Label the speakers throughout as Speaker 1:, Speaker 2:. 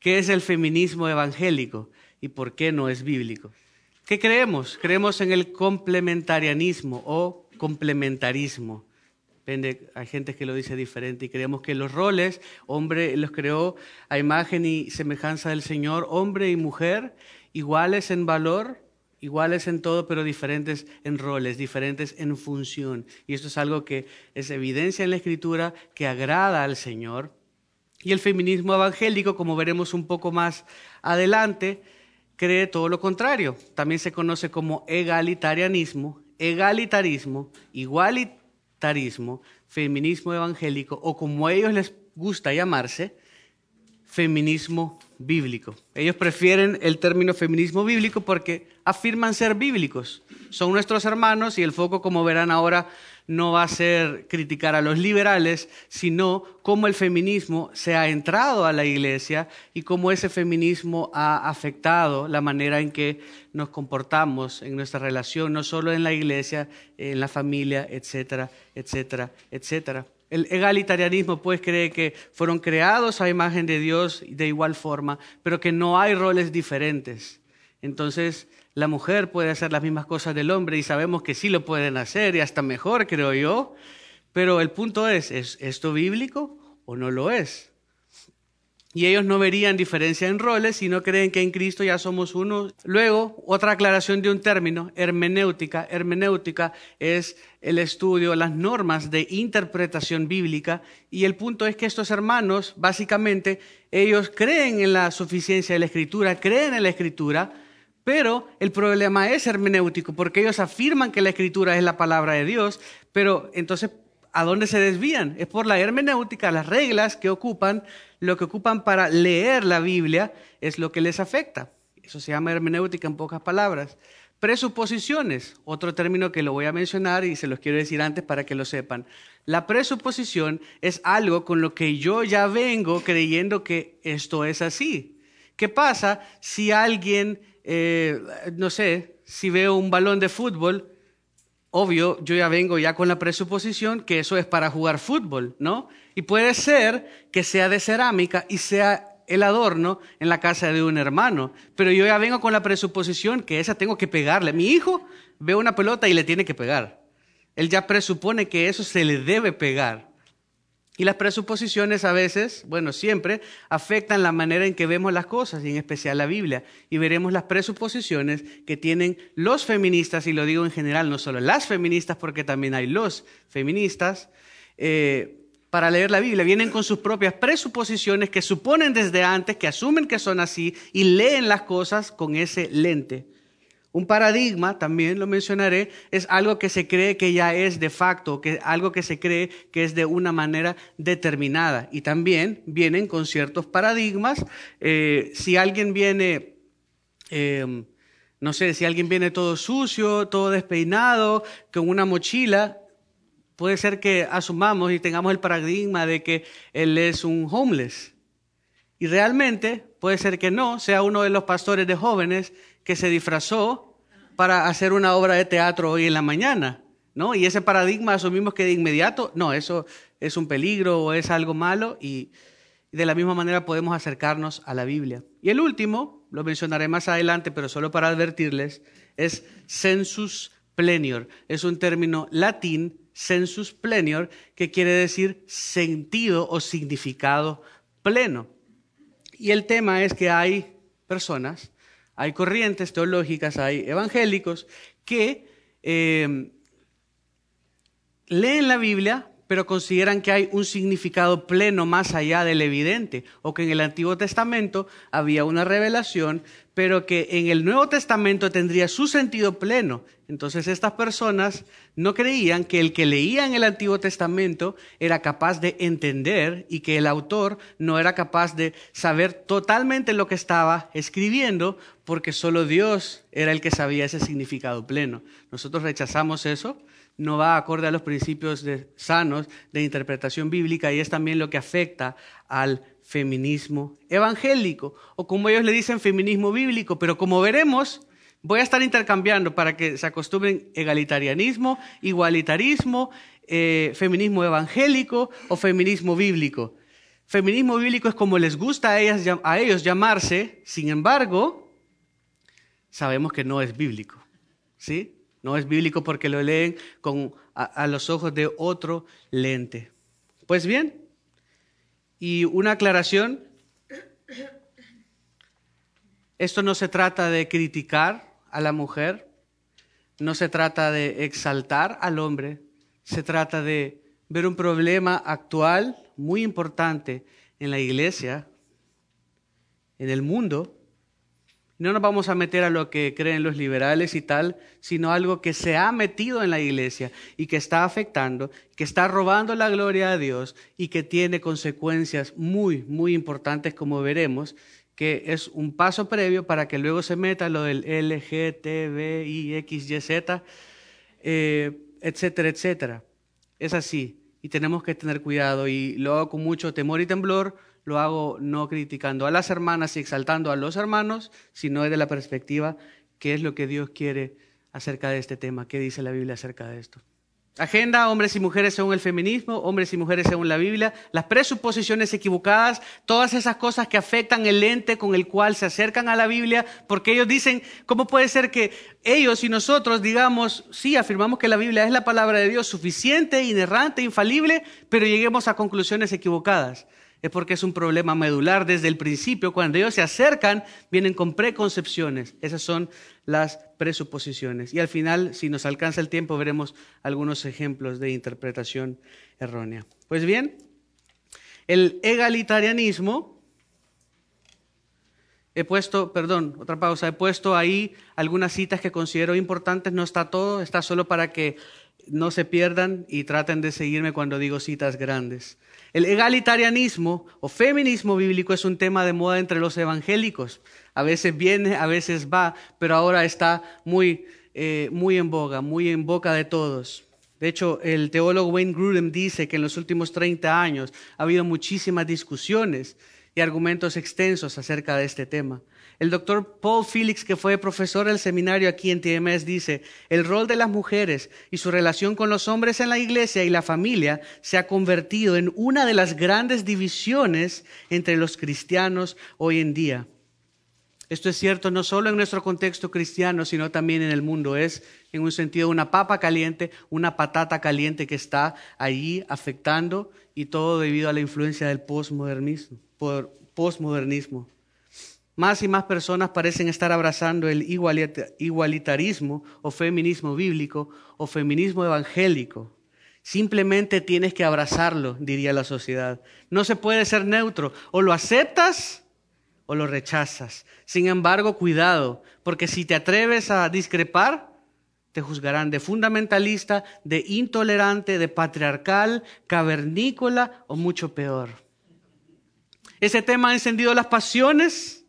Speaker 1: ¿Qué es el feminismo evangélico y por qué no es bíblico? ¿Qué creemos? Creemos en el complementarianismo o complementarismo. Depende, hay gente que lo dice diferente y creemos que los roles, hombre los creó a imagen y semejanza del Señor, hombre y mujer, iguales en valor, iguales en todo, pero diferentes en roles, diferentes en función. Y esto es algo que es evidencia en la Escritura, que agrada al Señor. Y el feminismo evangélico, como veremos un poco más adelante, cree todo lo contrario. También se conoce como egalitarianismo, egalitarismo, igualitarismo, feminismo evangélico, o como a ellos les gusta llamarse, feminismo bíblico. Ellos prefieren el término feminismo bíblico porque afirman ser bíblicos. Son nuestros hermanos y el foco, como verán ahora, no va a ser criticar a los liberales, sino cómo el feminismo se ha entrado a la iglesia y cómo ese feminismo ha afectado la manera en que nos comportamos en nuestra relación, no solo en la iglesia, en la familia, etcétera, etcétera, etcétera. El egalitarianismo pues cree que fueron creados a imagen de Dios de igual forma, pero que no hay roles diferentes. Entonces, la mujer puede hacer las mismas cosas del hombre y sabemos que sí lo pueden hacer y hasta mejor, creo yo. Pero el punto es, ¿es esto bíblico o no lo es? Y ellos no verían diferencia en roles, sino creen que en Cristo ya somos uno. Luego, otra aclaración de un término, hermenéutica. Hermenéutica es el estudio, las normas de interpretación bíblica. Y el punto es que estos hermanos, básicamente, ellos creen en la suficiencia de la Escritura, creen en la Escritura, pero el problema es hermenéutico, porque ellos afirman que la Escritura es la palabra de Dios, pero entonces ¿a dónde se desvían? Es por la hermenéutica, las reglas que ocupan, lo que ocupan para leer la Biblia es lo que les afecta. Eso se llama hermenéutica en pocas palabras. Presuposiciones, otro término que lo voy a mencionar y se los quiero decir antes para que lo sepan. La presuposición es algo con lo que yo ya vengo creyendo que esto es así. ¿Qué pasa si alguien, eh, no sé, si veo un balón de fútbol, obvio, yo ya vengo ya con la presuposición que eso es para jugar fútbol, ¿no? Y puede ser que sea de cerámica y sea el adorno en la casa de un hermano, pero yo ya vengo con la presuposición que esa tengo que pegarle. Mi hijo ve una pelota y le tiene que pegar. Él ya presupone que eso se le debe pegar. Y las presuposiciones a veces, bueno, siempre afectan la manera en que vemos las cosas, y en especial la Biblia. Y veremos las presuposiciones que tienen los feministas, y lo digo en general, no solo las feministas, porque también hay los feministas, eh, para leer la Biblia. Vienen con sus propias presuposiciones que suponen desde antes, que asumen que son así, y leen las cosas con ese lente. Un paradigma, también lo mencionaré, es algo que se cree que ya es de facto, que, algo que se cree que es de una manera determinada. Y también vienen con ciertos paradigmas. Eh, si alguien viene, em, no sé, si alguien viene todo sucio, todo despeinado, con una mochila, puede ser que asumamos y tengamos el paradigma de que él es un homeless. Y realmente puede ser que no, sea uno de los pastores de jóvenes que se disfrazó para hacer una obra de teatro hoy en la mañana, ¿no? Y ese paradigma asumimos que de inmediato, no, eso es un peligro o es algo malo y de la misma manera podemos acercarnos a la Biblia. Y el último, lo mencionaré más adelante, pero solo para advertirles, es sensus plenior. Es un término latín, sensus plenior, que quiere decir sentido o significado pleno. Y el tema es que hay personas hay corrientes teológicas, hay evangélicos que eh, leen la Biblia, pero consideran que hay un significado pleno más allá del evidente, o que en el Antiguo Testamento había una revelación, pero que en el Nuevo Testamento tendría su sentido pleno. Entonces estas personas no creían que el que leía en el Antiguo Testamento era capaz de entender y que el autor no era capaz de saber totalmente lo que estaba escribiendo, porque solo Dios era el que sabía ese significado pleno. Nosotros rechazamos eso no va acorde a los principios sanos de interpretación bíblica y es también lo que afecta al feminismo evangélico, o como ellos le dicen, feminismo bíblico, pero como veremos, voy a estar intercambiando para que se acostumbren egalitarianismo, igualitarismo, eh, feminismo evangélico o feminismo bíblico. Feminismo bíblico es como les gusta a, ellas, a ellos llamarse, sin embargo, sabemos que no es bíblico. ¿Sí? No es bíblico porque lo leen con, a, los ojos de otro lente. Pues bien, y una aclaración, esto no se trata de criticar a la mujer, no se trata de exaltar al hombre, se trata de ver un problema actual muy importante en la iglesia, en el mundo, no nos vamos a meter a lo que creen los liberales y tal, sino algo que se ha metido en la iglesia y que está afectando, que está robando la gloria a Dios y que tiene consecuencias muy, muy importantes, como veremos, que es un paso previo para que luego se meta lo del LGTBIXYZ, eh, etcétera, etcétera. Es así y tenemos que tener cuidado y lo hago con mucho temor y temblor lo hago no criticando a las hermanas y exaltando a los hermanos, sino desde la perspectiva qué es lo que Dios quiere acerca de este tema, qué dice la Biblia acerca de esto. Agenda, hombres y mujeres según el feminismo, hombres y mujeres según la Biblia, las presuposiciones equivocadas, todas esas cosas que afectan el ente con el cual se acercan a la Biblia, porque ellos dicen, ¿cómo puede ser que ellos y nosotros digamos, sí, afirmamos que la Biblia es la palabra de Dios suficiente, inerrante, infalible, pero lleguemos a conclusiones equivocadas? Es porque es un problema medular desde el principio. Cuando ellos se acercan, vienen con preconcepciones. Esas son las presuposiciones. Y al final, si nos alcanza el tiempo, veremos algunos ejemplos de interpretación errónea. Pues bien, el egalitarianismo, he puesto, perdón, otra pausa, he puesto ahí algunas citas que considero importantes, no está todo, está solo para que no se pierdan y traten de seguirme cuando digo citas grandes. El egalitarianismo o feminismo bíblico es un tema de moda entre los evangélicos. A veces viene, a veces va, pero ahora está muy, eh, muy en boga, muy en boca de todos. De hecho, el teólogo Wayne Grudem dice que en los últimos 30 años ha habido muchísimas discusiones y argumentos extensos acerca de este tema. El doctor Paul Felix, que fue profesor del seminario aquí en TMS, dice, el rol de las mujeres y su relación con los hombres en la iglesia y la familia se ha convertido en una de las grandes divisiones entre los cristianos hoy en día. Esto es cierto no solo en nuestro contexto cristiano, sino también en el mundo. Es, en un sentido, una papa caliente, una patata caliente que está allí afectando y todo debido a la influencia del postmodernismo. postmodernismo. Más y más personas parecen estar abrazando el igualitarismo o feminismo bíblico o feminismo evangélico. Simplemente tienes que abrazarlo, diría la sociedad. No se puede ser neutro. O lo aceptas o lo rechazas. Sin embargo, cuidado, porque si te atreves a discrepar, te juzgarán de fundamentalista, de intolerante, de patriarcal, cavernícola o mucho peor. Ese tema ha encendido las pasiones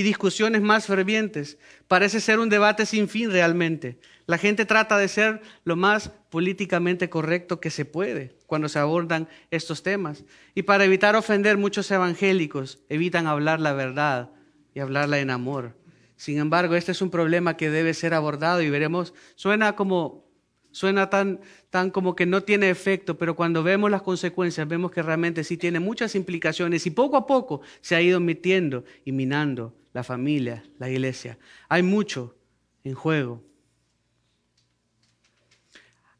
Speaker 1: y discusiones más fervientes. Parece ser un debate sin fin realmente. La gente trata de ser lo más políticamente correcto que se puede cuando se abordan estos temas. Y para evitar ofender muchos evangélicos, evitan hablar la verdad y hablarla en amor. Sin embargo, este es un problema que debe ser abordado y veremos, suena como Suena tan, tan como que no tiene efecto, pero cuando vemos las consecuencias vemos que realmente sí tiene muchas implicaciones y poco a poco se ha ido metiendo y minando la familia, la iglesia. Hay mucho en juego.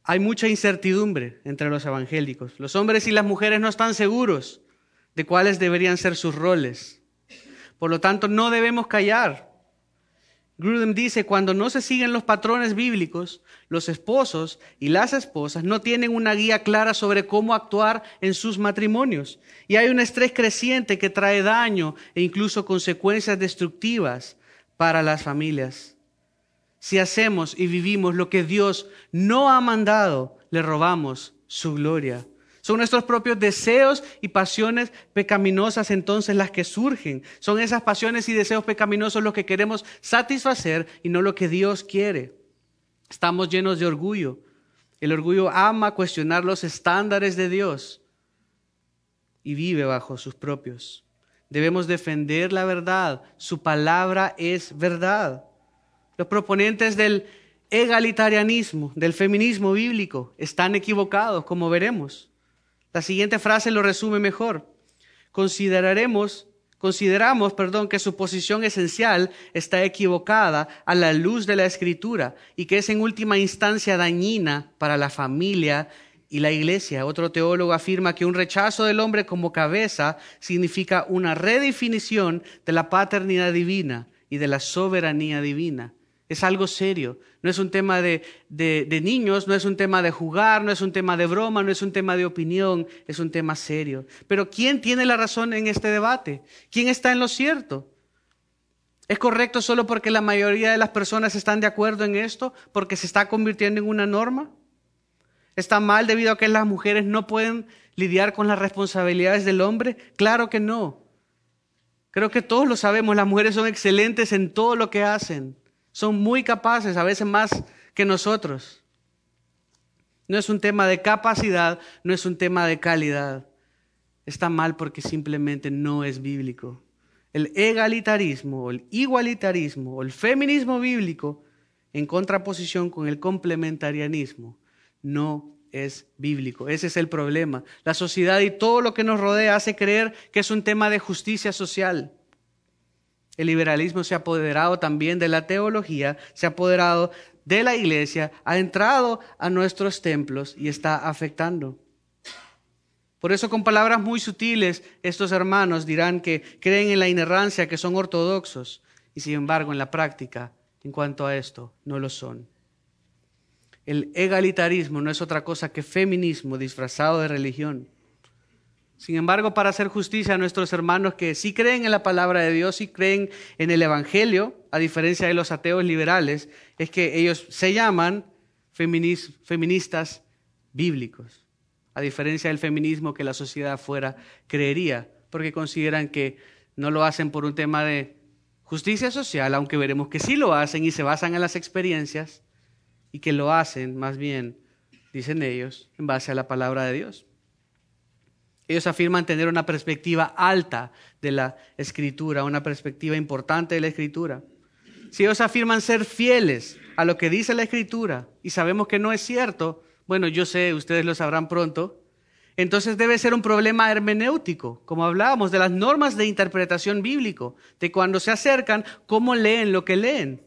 Speaker 1: Hay mucha incertidumbre entre los evangélicos. Los hombres y las mujeres no están seguros de cuáles deberían ser sus roles. Por lo tanto, no debemos callar. Grudem dice, cuando no se siguen los patrones bíblicos, los esposos y las esposas no tienen una guía clara sobre cómo actuar en sus matrimonios. Y hay un estrés creciente que trae daño e incluso consecuencias destructivas para las familias. Si hacemos y vivimos lo que Dios no ha mandado, le robamos su gloria. Son nuestros propios deseos y pasiones pecaminosas entonces las que surgen. Son esas pasiones y deseos pecaminosos los que queremos satisfacer y no lo que Dios quiere. Estamos llenos de orgullo. El orgullo ama cuestionar los estándares de Dios y vive bajo sus propios. Debemos defender la verdad. Su palabra es verdad. Los proponentes del egalitarianismo, del feminismo bíblico, están equivocados, como veremos. La siguiente frase lo resume mejor. consideraremos consideramos, perdón, que su posición esencial está equivocada a la luz de la escritura y que es en última instancia dañina para la familia y la iglesia. Otro teólogo afirma que un rechazo del hombre como cabeza significa una redefinición de la paternidad divina y de la soberanía divina. Es algo serio. No es un tema de, de, niños, no es un tema de jugar, no es un tema de broma, no es un tema de opinión, es un tema serio. Pero ¿quién tiene la razón en este debate? ¿Quién está en lo cierto? ¿Es correcto solo porque la mayoría de las personas están de acuerdo en esto? ¿Porque se está convirtiendo en una norma? ¿Está mal debido a que las mujeres no pueden lidiar con las responsabilidades del hombre? Claro que no. Creo que todos lo sabemos, las mujeres son excelentes en todo lo que hacen. Son muy capaces, a veces más que nosotros. No es un tema de capacidad, no es un tema de calidad. Está mal porque simplemente no es bíblico. El egalitarismo, el igualitarismo, el feminismo bíblico, en contraposición con el complementarianismo, no es bíblico. Ese es el problema. La sociedad y todo lo que nos rodea hace creer que es un tema de justicia social. El liberalismo se ha apoderado también de la teología, se ha apoderado de la iglesia, ha entrado a nuestros templos y está afectando. Por eso con palabras muy sutiles estos hermanos dirán que creen en la inerrancia, que son ortodoxos, y sin embargo en la práctica, en cuanto a esto, no lo son. El egalitarismo no es otra cosa que feminismo disfrazado de religión. Sin embargo, para hacer justicia a nuestros hermanos que sí creen en la palabra de Dios, y creen en el Evangelio, a diferencia de los ateos liberales, es que ellos se llaman feministas bíblicos, a diferencia del feminismo que la sociedad afuera creería, porque consideran que no lo hacen por un tema de justicia social, aunque veremos que sí lo hacen y se basan en las experiencias, y que lo hacen más bien, dicen ellos, en base a la palabra de Dios. Ellos afirman tener una perspectiva alta de la escritura, una perspectiva importante de la escritura. Si ellos afirman ser fieles a lo que dice la escritura y sabemos que no es cierto, bueno, yo sé, ustedes lo sabrán pronto, entonces debe ser un problema hermenéutico, como hablábamos, de las normas de interpretación bíblico, de cuando se acercan, cómo leen lo que leen.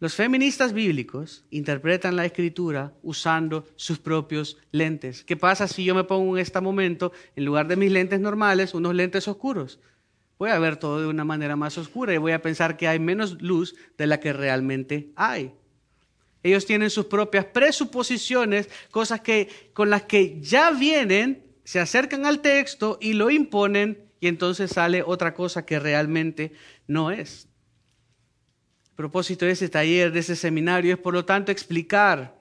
Speaker 1: Los feministas bíblicos interpretan la escritura usando sus propios lentes. ¿Qué pasa si yo me pongo en este momento, en lugar de mis lentes normales, unos lentes oscuros? Voy a ver todo de una manera más oscura y voy a pensar que hay menos luz de la que realmente hay. Ellos tienen sus propias presuposiciones, cosas que, con las que ya vienen, se acercan al texto y lo imponen y entonces sale otra cosa que realmente no es propósito de ese taller, de ese seminario, es por lo tanto explicar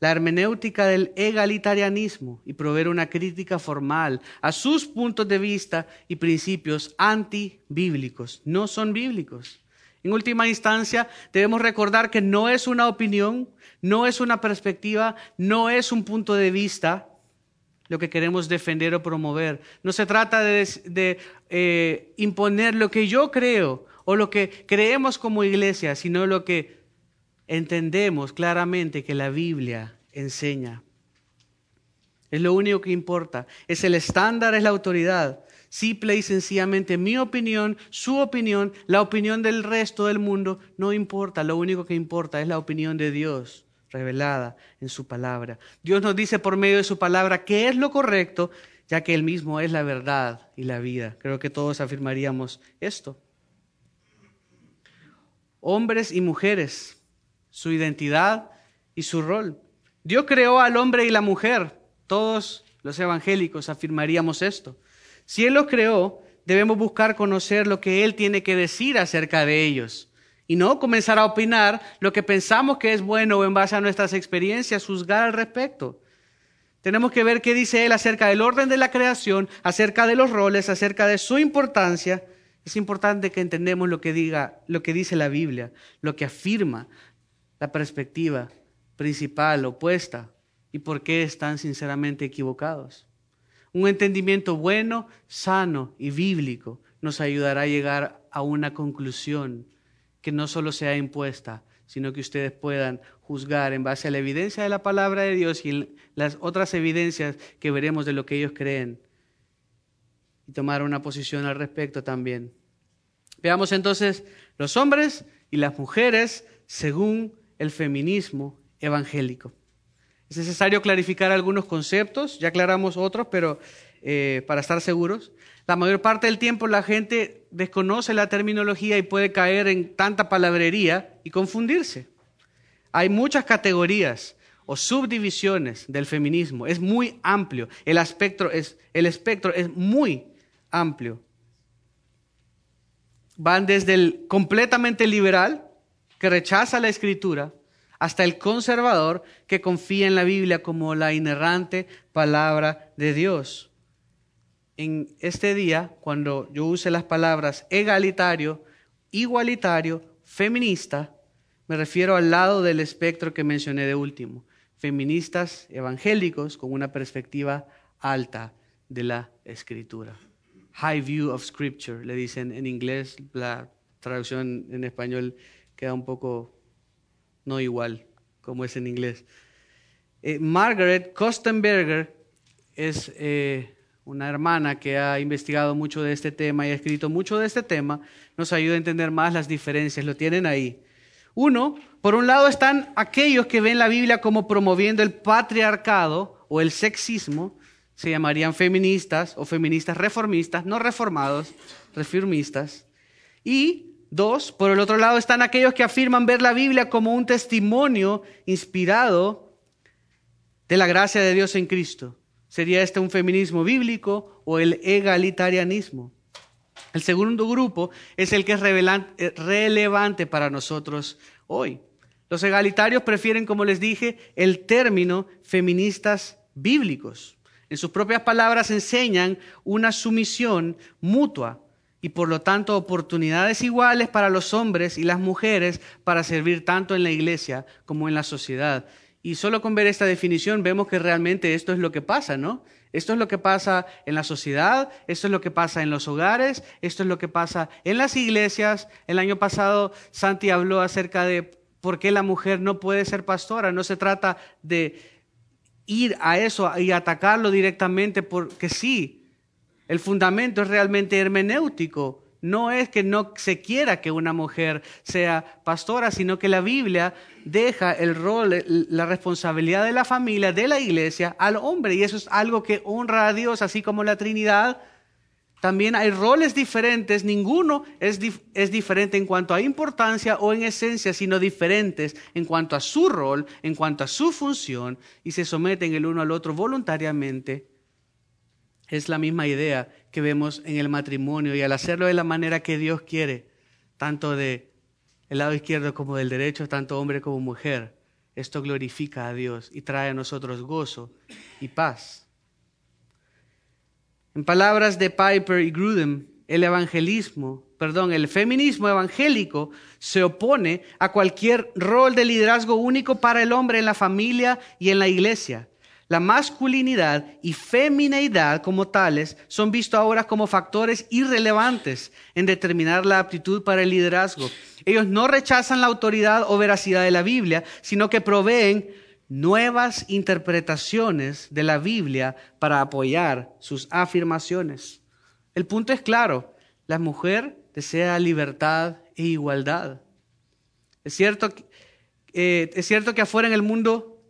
Speaker 1: la hermenéutica del egalitarianismo y proveer una crítica formal a sus puntos de vista y principios antibíblicos. No son bíblicos. En última instancia, debemos recordar que no es una opinión, no es una perspectiva, no es un punto de vista lo que queremos defender o promover. No se trata de, eh, imponer lo que yo creo o lo que creemos como iglesia, sino lo que entendemos claramente que la Biblia enseña. Es lo único que importa. Es el estándar, es la autoridad. Simple y sencillamente mi opinión, su opinión, la opinión del resto del mundo no importa. Lo único que importa es la opinión de Dios revelada en su palabra. Dios nos dice por medio de su palabra qué es lo correcto, ya que Él mismo es la verdad y la vida. Creo que todos afirmaríamos esto hombres y mujeres, su identidad y su rol. Dios creó al hombre y la mujer. Todos los evangélicos afirmaríamos esto. Si Él los creó, debemos buscar conocer lo que Él tiene que decir acerca de ellos y no comenzar a opinar lo que pensamos que es bueno o en base a nuestras experiencias, juzgar al respecto. Tenemos que ver qué dice Él acerca del orden de la creación, acerca de los roles, acerca de su importancia es importante que entendamos lo que diga, lo que dice la Biblia, lo que afirma la perspectiva principal opuesta y por qué están sinceramente equivocados. Un entendimiento bueno, sano y bíblico nos ayudará a llegar a una conclusión que no solo sea impuesta, sino que ustedes puedan juzgar en base a la evidencia de la palabra de Dios y las otras evidencias que veremos de lo que ellos creen y tomar una posición al respecto también. Veamos entonces los hombres y las mujeres según el feminismo evangélico. Es necesario clarificar algunos conceptos, ya aclaramos otros, pero eh, para estar seguros. La mayor parte del tiempo la gente desconoce la terminología y puede caer en tanta palabrería y confundirse. Hay muchas categorías o subdivisiones del feminismo. Es muy amplio. El, espectro es, el espectro es muy amplio. Van desde el completamente liberal, que rechaza la escritura, hasta el conservador, que confía en la Biblia como la inerrante palabra de Dios. En este día, cuando yo use las palabras egalitario, igualitario, feminista, me refiero al lado del espectro que mencioné de último, feministas evangélicos con una perspectiva alta de la escritura. High view of scripture, le dicen en inglés, la traducción en español queda un poco no igual como es en inglés. Eh, Margaret Kostenberger es eh, una hermana que ha investigado mucho de este tema y ha escrito mucho de este tema, nos ayuda a entender más las diferencias, lo tienen ahí. Uno, por un lado están aquellos que ven la Biblia como promoviendo el patriarcado o el sexismo, se llamarían feministas o feministas reformistas, no reformados, reformistas. Y dos, por el otro lado están aquellos que afirman ver la Biblia como un testimonio inspirado de la gracia de Dios en Cristo. ¿Sería este un feminismo bíblico o el egalitarianismo? El segundo grupo es el que es eh, relevante para nosotros hoy. Los egalitarios prefieren, como les dije, el término feministas bíblicos. En sus propias palabras enseñan una sumisión mutua y por lo tanto oportunidades iguales para los hombres y las mujeres para servir tanto en la iglesia como en la sociedad. Y solo con ver esta definición vemos que realmente esto es lo que pasa, ¿no? Esto es lo que pasa en la sociedad, esto es lo que pasa en los hogares, esto es lo que pasa en las iglesias. El año pasado Santi habló acerca de por qué la mujer no puede ser pastora. No se trata de ir a eso y atacarlo directamente porque sí, el fundamento es realmente hermenéutico. No es que no se quiera que una mujer sea pastora, sino que la Biblia deja el rol, la responsabilidad de la familia, de la iglesia, al hombre. Y eso es algo que honra a Dios, así como la Trinidad. También hay roles diferentes, ninguno es, es, diferente en cuanto a importancia o en esencia, sino diferentes en cuanto a su rol, en cuanto a su función, y se someten el uno al otro voluntariamente es la misma idea que vemos en el matrimonio y al hacerlo de la manera que Dios quiere, tanto de el lado izquierdo como del derecho, tanto hombre como mujer, esto glorifica a Dios y trae a nosotros gozo y paz. En palabras de Piper y Grudem, el evangelismo, perdón, el feminismo evangélico se opone a cualquier rol de liderazgo único para el hombre en la familia y en la iglesia la masculinidad y femineidad como tales son vistos ahora como factores irrelevantes en determinar la aptitud para el liderazgo. Ellos no rechazan la autoridad o veracidad de la Biblia, sino que proveen nuevas interpretaciones de la Biblia para apoyar sus afirmaciones. El punto es claro, la mujer desea libertad e igualdad. Es cierto, eh, es cierto que afuera en el mundo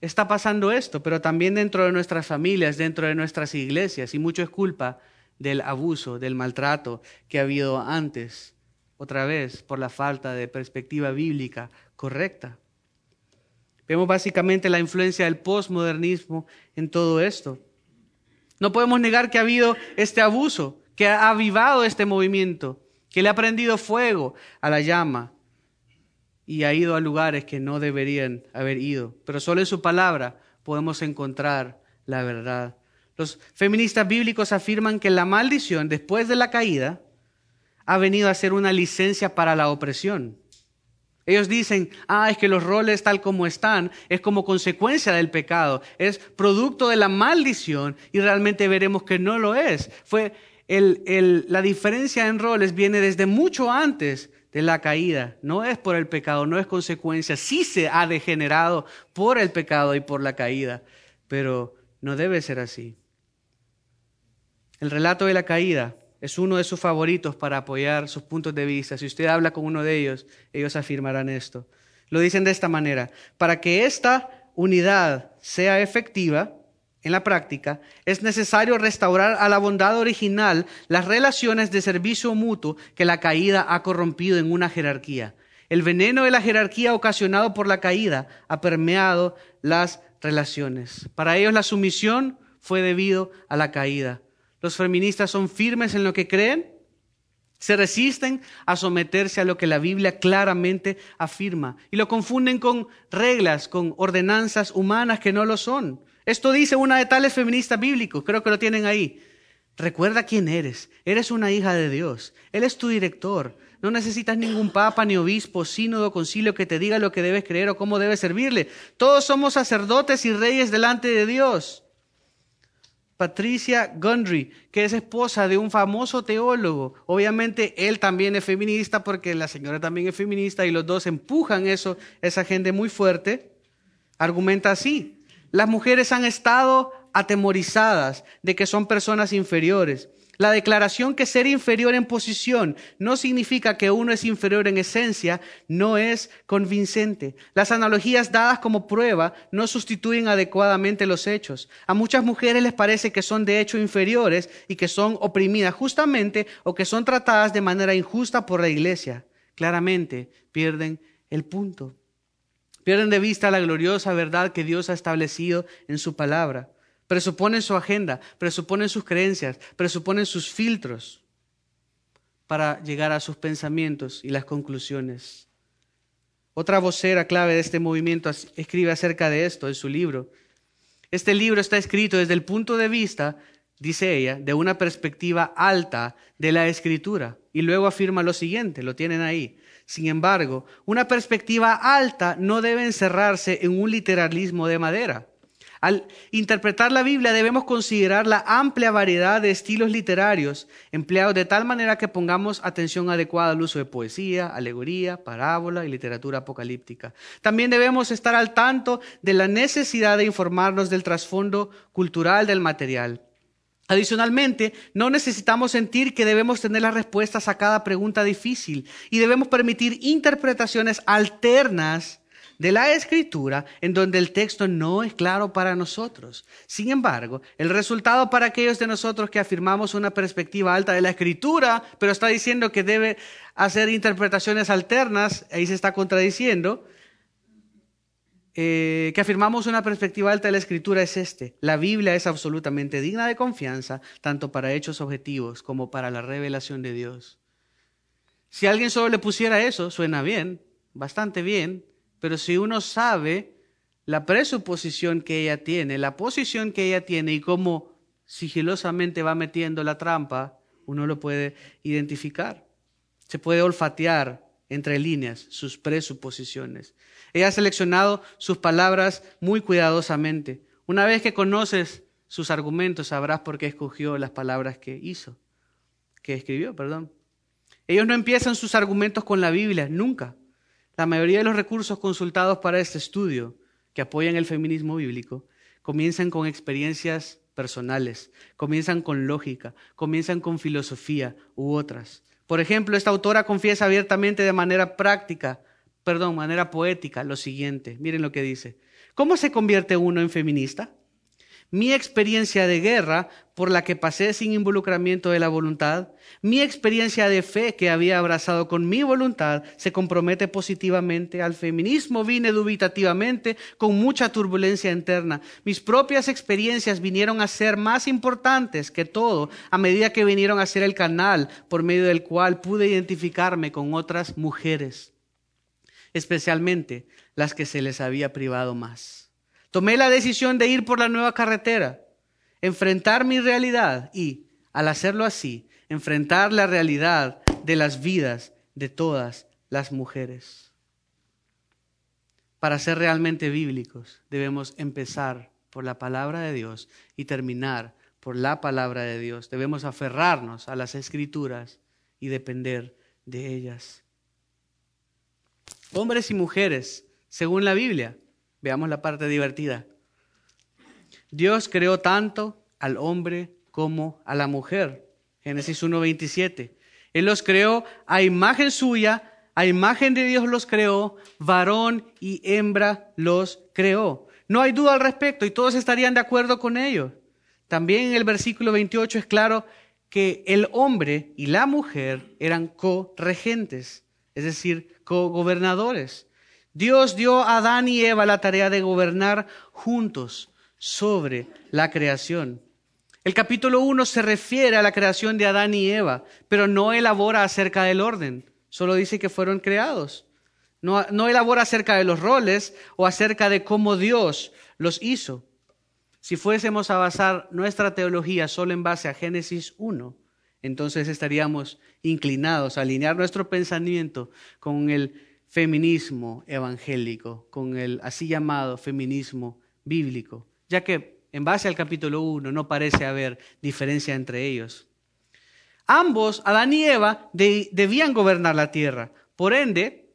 Speaker 1: está pasando esto, pero también dentro de nuestras familias, dentro de nuestras iglesias, y mucho es culpa del abuso, del maltrato que ha habido antes, otra vez por la falta de perspectiva bíblica correcta. Vemos básicamente la influencia del posmodernismo en todo esto. No podemos negar que ha habido este abuso, que ha avivado este movimiento, que le ha prendido fuego a la llama y ha ido a lugares que no deberían haber ido. Pero solo en su palabra podemos encontrar la verdad. Los feministas bíblicos afirman que la maldición después de la caída ha venido a ser una licencia para la opresión. Ellos dicen, ah, es que los roles tal como están es como consecuencia del pecado, es producto de la maldición y realmente veremos que no lo es. Fue la diferencia en roles viene desde mucho antes de la caída. No es por el pecado, no es consecuencia. Sí se ha degenerado por el pecado y por la caída, pero no debe ser así. El relato de la caída es uno de sus favoritos para apoyar sus puntos de vista. Si usted habla con uno de ellos, ellos afirmarán esto. Lo dicen de esta manera, para que esta unidad sea efectiva en la práctica, es necesario restaurar a la bondad original las relaciones de servicio mutuo que la caída ha corrompido en una jerarquía. El veneno de la jerarquía ocasionado por la caída ha permeado las relaciones. Para ellos la sumisión fue debido a la caída. Los feministas son firmes en lo que creen, se resisten a someterse a lo que la Biblia claramente afirma y lo confunden con reglas, con ordenanzas humanas que no lo son. Esto dice una de tales feministas bíblicos, creo que lo tienen ahí. Recuerda quién eres. Eres una hija de Dios. Él es tu director. No necesitas ningún papa, ni obispo, sínodo, concilio que te diga lo que debes creer o cómo debes servirle. Todos somos sacerdotes y reyes delante de Dios. Patricia Gundry, que es esposa de un famoso teólogo. Obviamente él también es feminista porque la señora también es feminista y los dos empujan eso, esa gente muy fuerte. Argumenta así, las mujeres han estado atemorizadas de que son personas inferiores la declaración que ser inferior en posición no significa que uno es inferior en esencia no es convincente. Las analogías dadas como prueba no sustituyen adecuadamente los hechos. A muchas mujeres les parece que son de hecho inferiores y que son oprimidas justamente o que son tratadas de manera injusta por la iglesia. Claramente pierden el punto. Pierden de vista la gloriosa verdad que Dios ha establecido en su palabra presuponen su agenda, presuponen sus creencias, presuponen sus filtros para llegar a sus pensamientos y las conclusiones. Otra vocera clave de este movimiento escribe acerca de esto en su libro. Este libro está escrito desde el punto de vista, dice ella, de una perspectiva alta de la escritura. Y luego afirma lo siguiente, lo tienen ahí. Sin embargo, una perspectiva alta no debe encerrarse en un literalismo de madera. Al interpretar la Biblia debemos considerar la amplia variedad de estilos literarios empleados de tal manera que pongamos atención adecuada al uso de poesía, alegoría, parábola y literatura apocalíptica. También debemos estar al tanto de la necesidad de informarnos del trasfondo cultural del material. Adicionalmente, no necesitamos sentir que debemos tener las respuestas a cada pregunta difícil y debemos permitir interpretaciones alternas de la escritura en donde el texto no es claro para nosotros. Sin embargo, el resultado para aquellos de nosotros que afirmamos una perspectiva alta de la escritura, pero está diciendo que debe hacer interpretaciones alternas, ahí se está contradiciendo, eh, que afirmamos una perspectiva alta de la escritura es este. La Biblia es absolutamente digna de confianza, tanto para hechos objetivos como para la revelación de Dios. Si alguien solo le pusiera eso, suena bien, bastante bien, pero si uno sabe la presuposición que ella tiene, la posición que ella tiene y cómo sigilosamente va metiendo la trampa, uno lo puede identificar. Se puede olfatear entre líneas sus presuposiciones. Ella ha seleccionado sus palabras muy cuidadosamente. Una vez que conoces sus argumentos, sabrás por qué escogió las palabras que hizo, que escribió, perdón. Ellos no empiezan sus argumentos con la Biblia, nunca. La mayoría de los recursos consultados para este estudio que apoyan el feminismo bíblico comienzan con experiencias personales, comienzan con lógica, comienzan con filosofía u otras. Por ejemplo, esta autora confiesa abiertamente de manera práctica, perdón, manera poética, lo siguiente. Miren lo que dice. ¿Cómo se convierte uno en feminista? Mi experiencia de guerra por la que pasé sin involucramiento de la voluntad, mi experiencia de fe que había abrazado con mi voluntad se compromete positivamente. Al feminismo vine dubitativamente, con mucha turbulencia interna. Mis propias experiencias vinieron a ser más importantes que todo a medida que vinieron a ser el canal por medio del cual pude identificarme con otras mujeres, especialmente las que se les había privado más. Tomé la decisión de ir por la nueva carretera, enfrentar mi realidad y, al hacerlo así, enfrentar la realidad de las vidas de todas las mujeres. Para ser realmente bíblicos debemos empezar por la palabra de Dios y terminar por la palabra de Dios. Debemos aferrarnos a las escrituras y depender de ellas. Hombres y mujeres, según la Biblia, Veamos la parte divertida. Dios creó tanto al hombre como a la mujer. Génesis 1.27. Él los creó a imagen suya, a imagen de Dios los creó, varón y hembra los creó. No hay duda al respecto y todos estarían de acuerdo con ello. También en el versículo 28 es claro que el hombre y la mujer eran co-regentes, es decir, co-gobernadores. Dios dio a Adán y Eva la tarea de gobernar juntos sobre la creación. El capítulo 1 se refiere a la creación de Adán y Eva, pero no elabora acerca del orden, solo dice que fueron creados. No, elabora acerca de los roles o acerca de cómo Dios los hizo. Si fuésemos a basar nuestra teología solo en base a Génesis 1, entonces estaríamos inclinados a alinear nuestro pensamiento con el feminismo evangélico, con el así llamado feminismo bíblico, ya que en base al capítulo 1 no parece haber diferencia entre ellos. Ambos, Adán y Eva, debían gobernar la tierra. Por ende,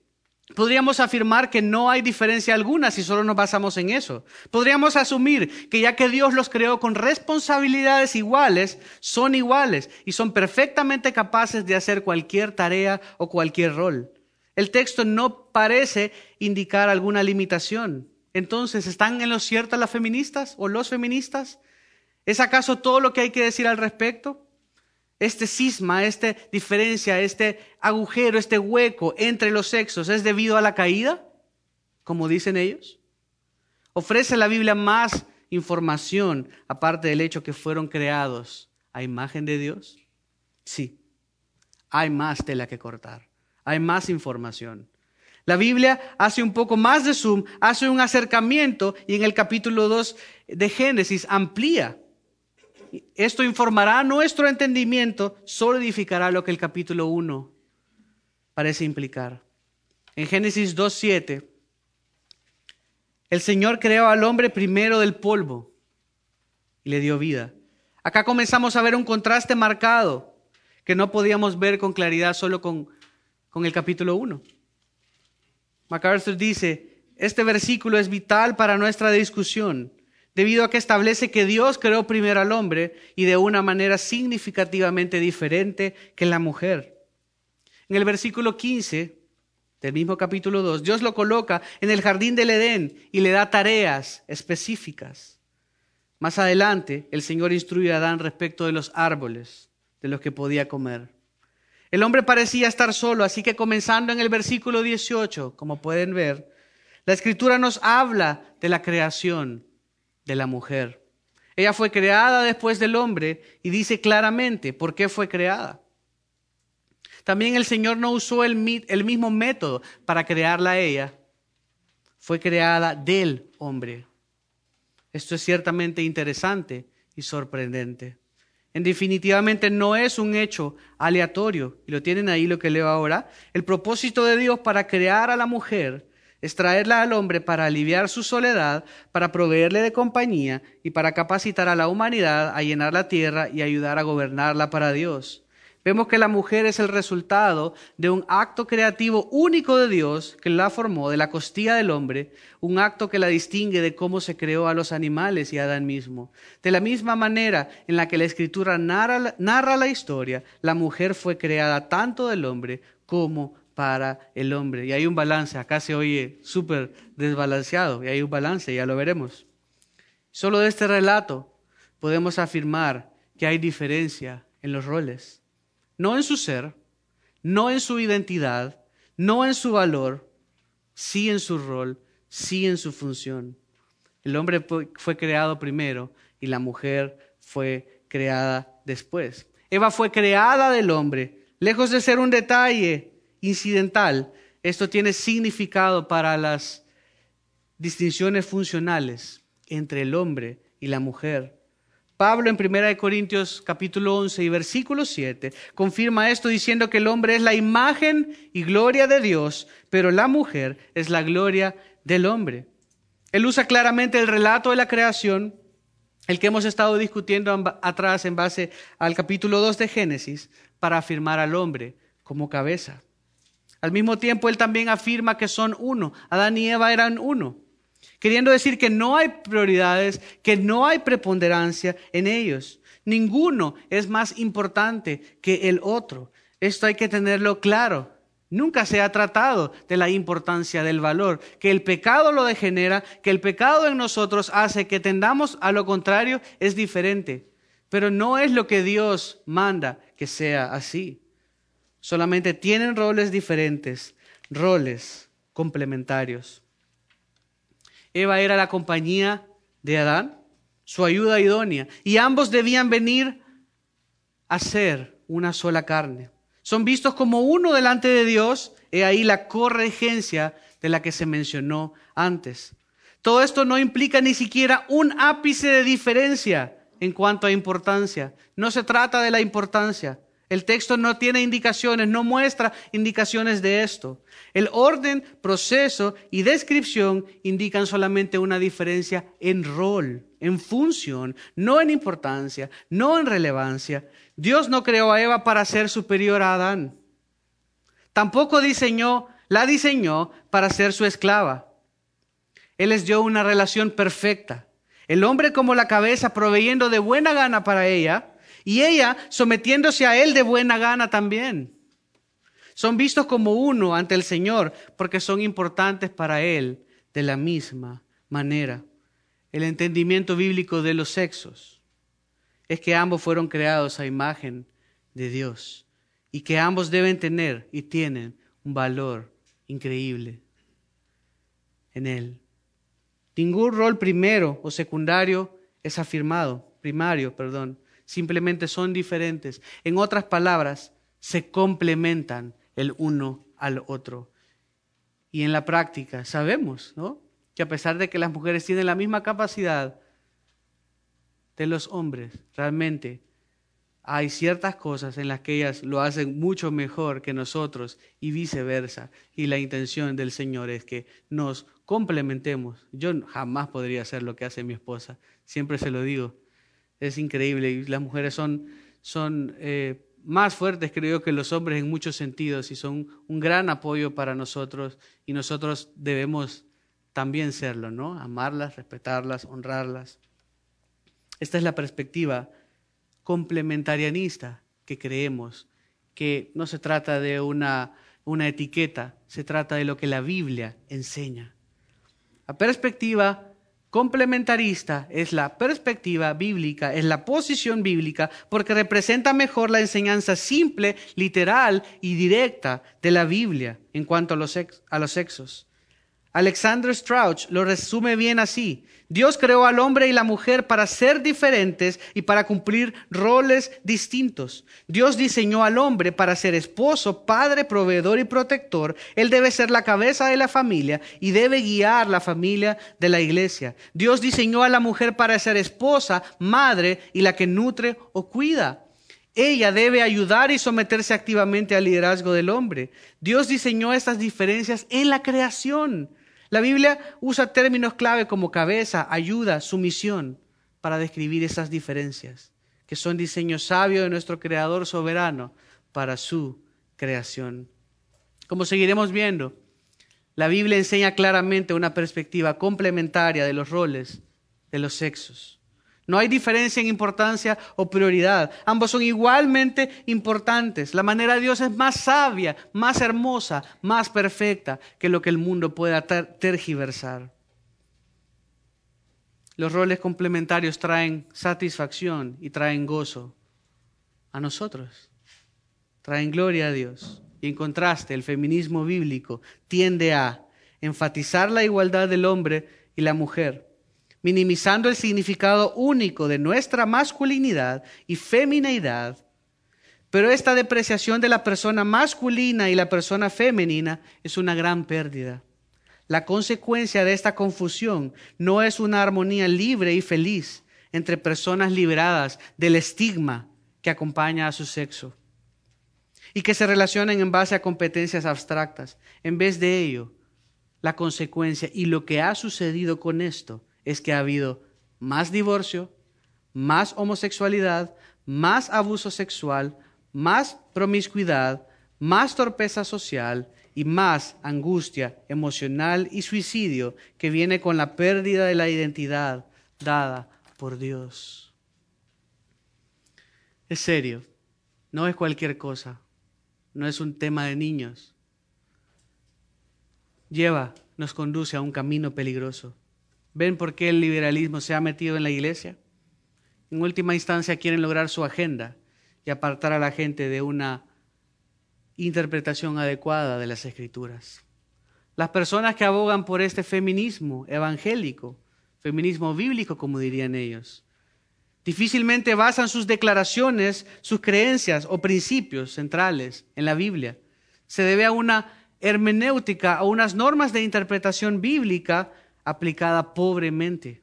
Speaker 1: podríamos afirmar que no hay diferencia alguna si solo nos basamos en eso. Podríamos asumir que ya que Dios los creó con responsabilidades iguales, son iguales y son perfectamente capaces de hacer cualquier tarea o cualquier rol. El texto no parece indicar alguna limitación. Entonces, ¿están en lo cierto las feministas o los feministas? ¿Es acaso todo lo que hay que decir al respecto? Este cisma, esta diferencia, este agujero, este hueco entre los sexos, ¿es debido a la caída? Como dicen ellos. ¿Ofrece la Biblia más información aparte del hecho que fueron creados a imagen de Dios? Sí, hay más tela que cortar, hay más información. La Biblia hace un poco más de zoom, hace un acercamiento y en el capítulo 2 de Génesis amplía. Esto informará nuestro entendimiento, solidificará lo que el capítulo 1 parece implicar. En Génesis 2.7, el Señor creó al hombre primero del polvo y le dio vida. Acá comenzamos a ver un contraste marcado que no podíamos ver con claridad solo con, con el capítulo 1. MacArthur dice, este versículo es vital para nuestra discusión, debido a que establece que Dios creó primero al hombre y de una manera significativamente diferente que la mujer. En el versículo 15 del mismo capítulo 2, Dios lo coloca en el jardín del Edén y le da tareas específicas. Más adelante, el Señor instruye a Adán respecto de los árboles de los que podía comer. El hombre parecía estar solo, así que comenzando en el versículo 18, como pueden ver, la escritura nos habla de la creación de la mujer. Ella fue creada después del hombre y dice claramente por qué fue creada. También el Señor no usó el, mismo método para crearla a ella. Fue creada del hombre. Esto es ciertamente interesante y sorprendente. En definitivamente no es un hecho aleatorio, y lo tienen ahí lo que leo ahora. El propósito de Dios para crear a la mujer es traerla al hombre para aliviar su soledad, para proveerle de compañía y para capacitar a la humanidad a llenar la tierra y ayudar a gobernarla para Dios. Vemos que la mujer es el resultado de un acto creativo único de Dios que la formó de la costilla del hombre, un acto que la distingue de cómo se creó a los animales y a Adán mismo. De la misma manera en la que la escritura narra, narra la historia, la mujer fue creada tanto del hombre como para el hombre. Y hay un balance, acá se oye súper desbalanceado, y hay un balance, ya lo veremos. Solo de este relato podemos afirmar que hay diferencia en los roles no en su ser, no en su identidad, no en su valor, sí en su rol, sí en su función. El hombre fue creado primero y la mujer fue creada después. Eva fue creada del hombre. Lejos de ser un detalle incidental, esto tiene significado para las distinciones funcionales entre el hombre y la mujer. Pablo en 1 Corintios capítulo 11 y versículo 7 confirma esto diciendo que el hombre es la imagen y gloria de Dios, pero la mujer es la gloria del hombre. Él usa claramente el relato de la creación, el que hemos estado discutiendo atrás en base al capítulo 2 de Génesis, para afirmar al hombre como cabeza. Al mismo tiempo, él también afirma que son uno. Adán y Eva eran uno. Queriendo decir que no hay prioridades, que no hay preponderancia en ellos. Ninguno es más importante que el otro. Esto hay que tenerlo claro. Nunca se ha tratado de la importancia del valor, que el pecado lo degenera, que el pecado en nosotros hace que tendamos a lo contrario, es diferente. Pero no es lo que Dios manda que sea así. Solamente tienen roles diferentes, roles complementarios. Eva era la compañía de Adán, su ayuda idónea, y ambos debían venir a ser una sola carne. Son vistos como uno delante de Dios, he ahí la corregencia de la que se mencionó antes. Todo esto no implica ni siquiera un ápice de diferencia en cuanto a importancia. No se trata de la importancia. El texto no tiene indicaciones, no muestra indicaciones de esto. El orden, proceso y descripción indican solamente una diferencia en rol, en función, no en importancia, no en relevancia. Dios no creó a Eva para ser superior a Adán. Tampoco diseñó, la diseñó para ser su esclava. Él les dio una relación perfecta. El hombre como la cabeza proveyendo de buena gana para ella y ella sometiéndose a él de buena gana también. Son vistos como uno ante el Señor porque son importantes para Él de la misma manera. El entendimiento bíblico de los sexos es que ambos fueron creados a imagen de Dios y que ambos deben tener y tienen un valor increíble en Él. Ningún rol primero o secundario es afirmado, primario, perdón simplemente son diferentes. En otras palabras, se complementan el uno al otro. Y en la práctica sabemos, ¿no? Que a pesar de que las mujeres tienen la misma capacidad de los hombres, realmente hay ciertas cosas en las que ellas lo hacen mucho mejor que nosotros y viceversa. Y la intención del Señor es que nos complementemos. Yo jamás podría hacer lo que hace mi esposa, siempre se lo digo es increíble y las mujeres son, son eh, más fuertes, creo que los hombres en muchos sentidos y son un gran apoyo para nosotros y nosotros debemos también serlo, ¿no? Amarlas, respetarlas, honrarlas. Esta es la perspectiva complementarianista que creemos, que no se trata de una, una etiqueta, se trata de lo que la Biblia enseña. La perspectiva complementarista es la perspectiva bíblica, es la posición bíblica, porque representa mejor la enseñanza simple, literal y directa de la Biblia en cuanto a los, sexos. Alexander Strauch lo resume bien así. Dios creó al hombre y la mujer para ser diferentes y para cumplir roles distintos. Dios diseñó al hombre para ser esposo, padre, proveedor y protector. Él debe ser la cabeza de la familia y debe guiar la familia de la iglesia. Dios diseñó a la mujer para ser esposa, madre y la que nutre o cuida. Ella debe ayudar y someterse activamente al liderazgo del hombre. Dios diseñó estas diferencias en la creación. La Biblia usa términos clave como cabeza, ayuda, sumisión para describir esas diferencias, que son diseño sabio de nuestro Creador soberano para su creación. Como seguiremos viendo, la Biblia enseña claramente una perspectiva complementaria de los roles de los sexos. No hay diferencia en importancia o prioridad. Ambos son igualmente importantes. La manera de Dios es más sabia, más hermosa, más perfecta que lo que el mundo pueda tergiversar. Los roles complementarios traen satisfacción y traen gozo a nosotros. Traen gloria a Dios. Y en contraste, el feminismo bíblico tiende a enfatizar la igualdad del hombre y la mujer minimizando el significado único de nuestra masculinidad y femineidad. Pero esta depreciación de la persona masculina y la persona femenina es una gran pérdida. La consecuencia de esta confusión no es una armonía libre y feliz entre personas liberadas del estigma que acompaña a su sexo y que se relacionan en base a competencias abstractas. En vez de ello, la consecuencia y lo que ha sucedido con esto es que ha habido más divorcio, más homosexualidad, más abuso sexual, más promiscuidad, más torpeza social y más angustia emocional y suicidio que viene con la pérdida de la identidad dada por Dios. Es serio, no es cualquier cosa, no es un tema de niños. Lleva, nos conduce a un camino peligroso. ¿Ven por qué el liberalismo se ha metido en la iglesia? En última instancia quieren lograr su agenda y apartar a la gente de una interpretación adecuada de las escrituras. Las personas que abogan por este feminismo evangélico, feminismo bíblico como dirían ellos, difícilmente basan sus declaraciones, sus creencias o principios centrales en la Biblia. Se debe a una hermenéutica, a unas normas de interpretación bíblica aplicada pobremente.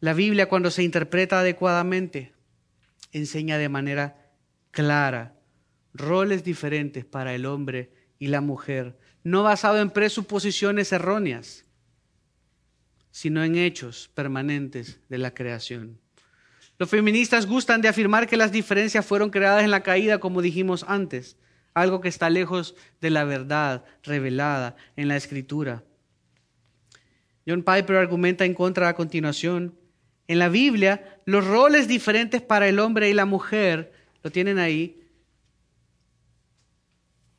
Speaker 1: La Biblia cuando se interpreta adecuadamente enseña de manera clara roles diferentes para el hombre y la mujer, no basado en presuposiciones erróneas, sino en hechos permanentes de la creación. Los feministas gustan de afirmar que las diferencias fueron creadas en la caída, como dijimos antes, algo que está lejos de la verdad revelada en la escritura. John Piper argumenta en contra a continuación en la Biblia, los roles diferentes para el hombre y la mujer, lo tienen ahí,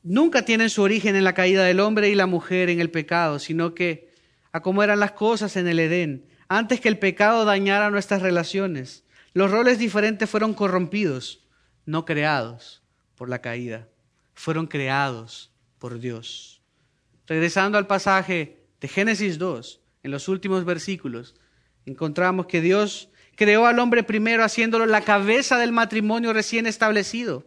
Speaker 1: nunca tienen su origen en la caída del hombre y la mujer en el pecado, sino que a cómo eran las cosas en el Edén, antes que el pecado dañara nuestras relaciones. Los roles diferentes fueron corrompidos, no creados por la caída, fueron creados por Dios. Regresando al pasaje de Génesis 2, en los últimos versículos, encontramos que Dios creó al hombre primero haciéndolo la cabeza del matrimonio recién establecido.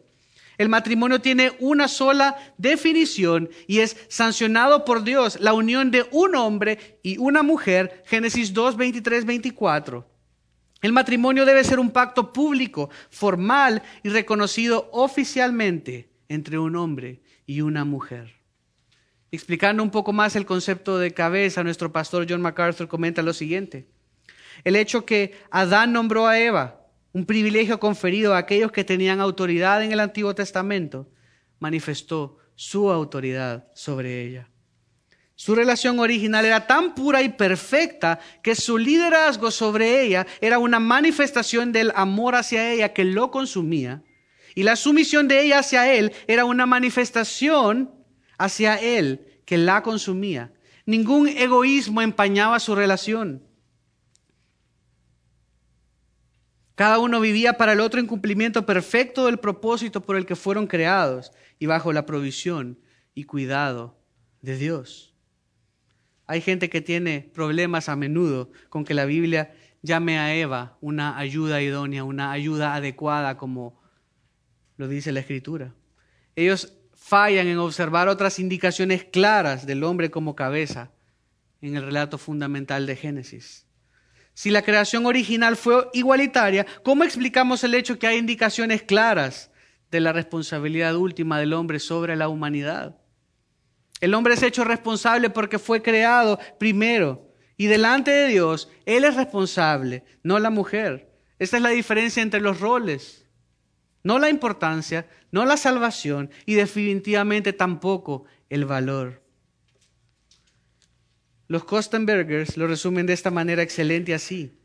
Speaker 1: El matrimonio tiene una sola definición y es sancionado por Dios, la unión de un hombre y una mujer, Génesis 2, 23, 24. El matrimonio debe ser un pacto público, formal y reconocido oficialmente entre un hombre y una mujer. Explicando un poco más el concepto de cabeza, nuestro pastor John MacArthur comenta lo siguiente. El hecho que Adán nombró a Eva, un privilegio conferido a aquellos que tenían autoridad en el Antiguo Testamento, manifestó su autoridad sobre ella. Su relación original era tan pura y perfecta que su liderazgo sobre ella era una manifestación del amor hacia ella que lo consumía. Y la sumisión de ella hacia él era una manifestación hacia él que la consumía. Ningún egoísmo empañaba su relación. Cada uno vivía para el otro en cumplimiento perfecto del propósito por el que fueron creados y bajo la provisión y cuidado de Dios. Hay gente que tiene problemas a menudo con que la Biblia llame a Eva una ayuda idónea, una ayuda adecuada, como lo dice la Escritura. Ellos fallan en observar otras indicaciones claras del hombre como cabeza en el relato fundamental de Génesis. Si la creación original fue igualitaria, ¿cómo explicamos el hecho que hay indicaciones claras de la responsabilidad última del hombre sobre la humanidad? El hombre es hecho responsable porque fue creado primero y delante de Dios, Él es responsable, no la mujer. Esta es la diferencia entre los roles. No la importancia, no la salvación y definitivamente tampoco el valor. Los Kostenbergers lo resumen de esta manera excelente así.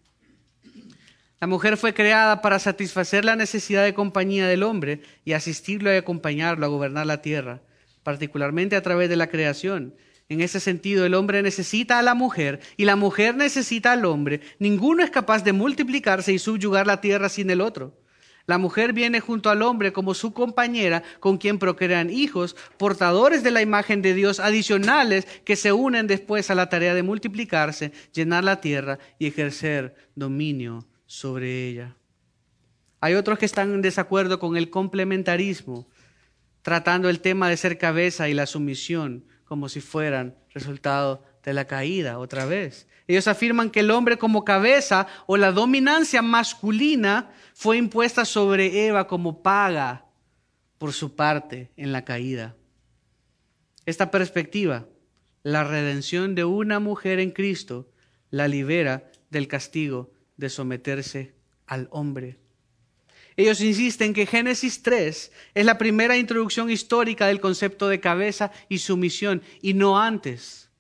Speaker 1: La mujer fue creada para satisfacer la necesidad de compañía del hombre y asistirlo y acompañarlo a gobernar la tierra, particularmente a través de la creación. En ese sentido, el hombre necesita a la mujer y la mujer necesita al hombre. Ninguno es capaz de multiplicarse y subyugar la tierra sin el otro. La mujer viene junto al hombre como su compañera con quien procrean hijos, portadores de la imagen de Dios adicionales que se unen después a la tarea de multiplicarse, llenar la tierra y ejercer dominio sobre ella. Hay otros que están en desacuerdo con el complementarismo, tratando el tema de ser cabeza y la sumisión como si fueran resultado de la caída otra vez. Ellos afirman que el hombre como cabeza o la dominancia masculina fue impuesta sobre Eva como paga por su parte en la caída. Esta perspectiva, la redención de una mujer en Cristo, la libera del castigo de someterse al hombre. Ellos insisten que Génesis 3 es la primera introducción histórica del concepto de cabeza y sumisión, y no antes.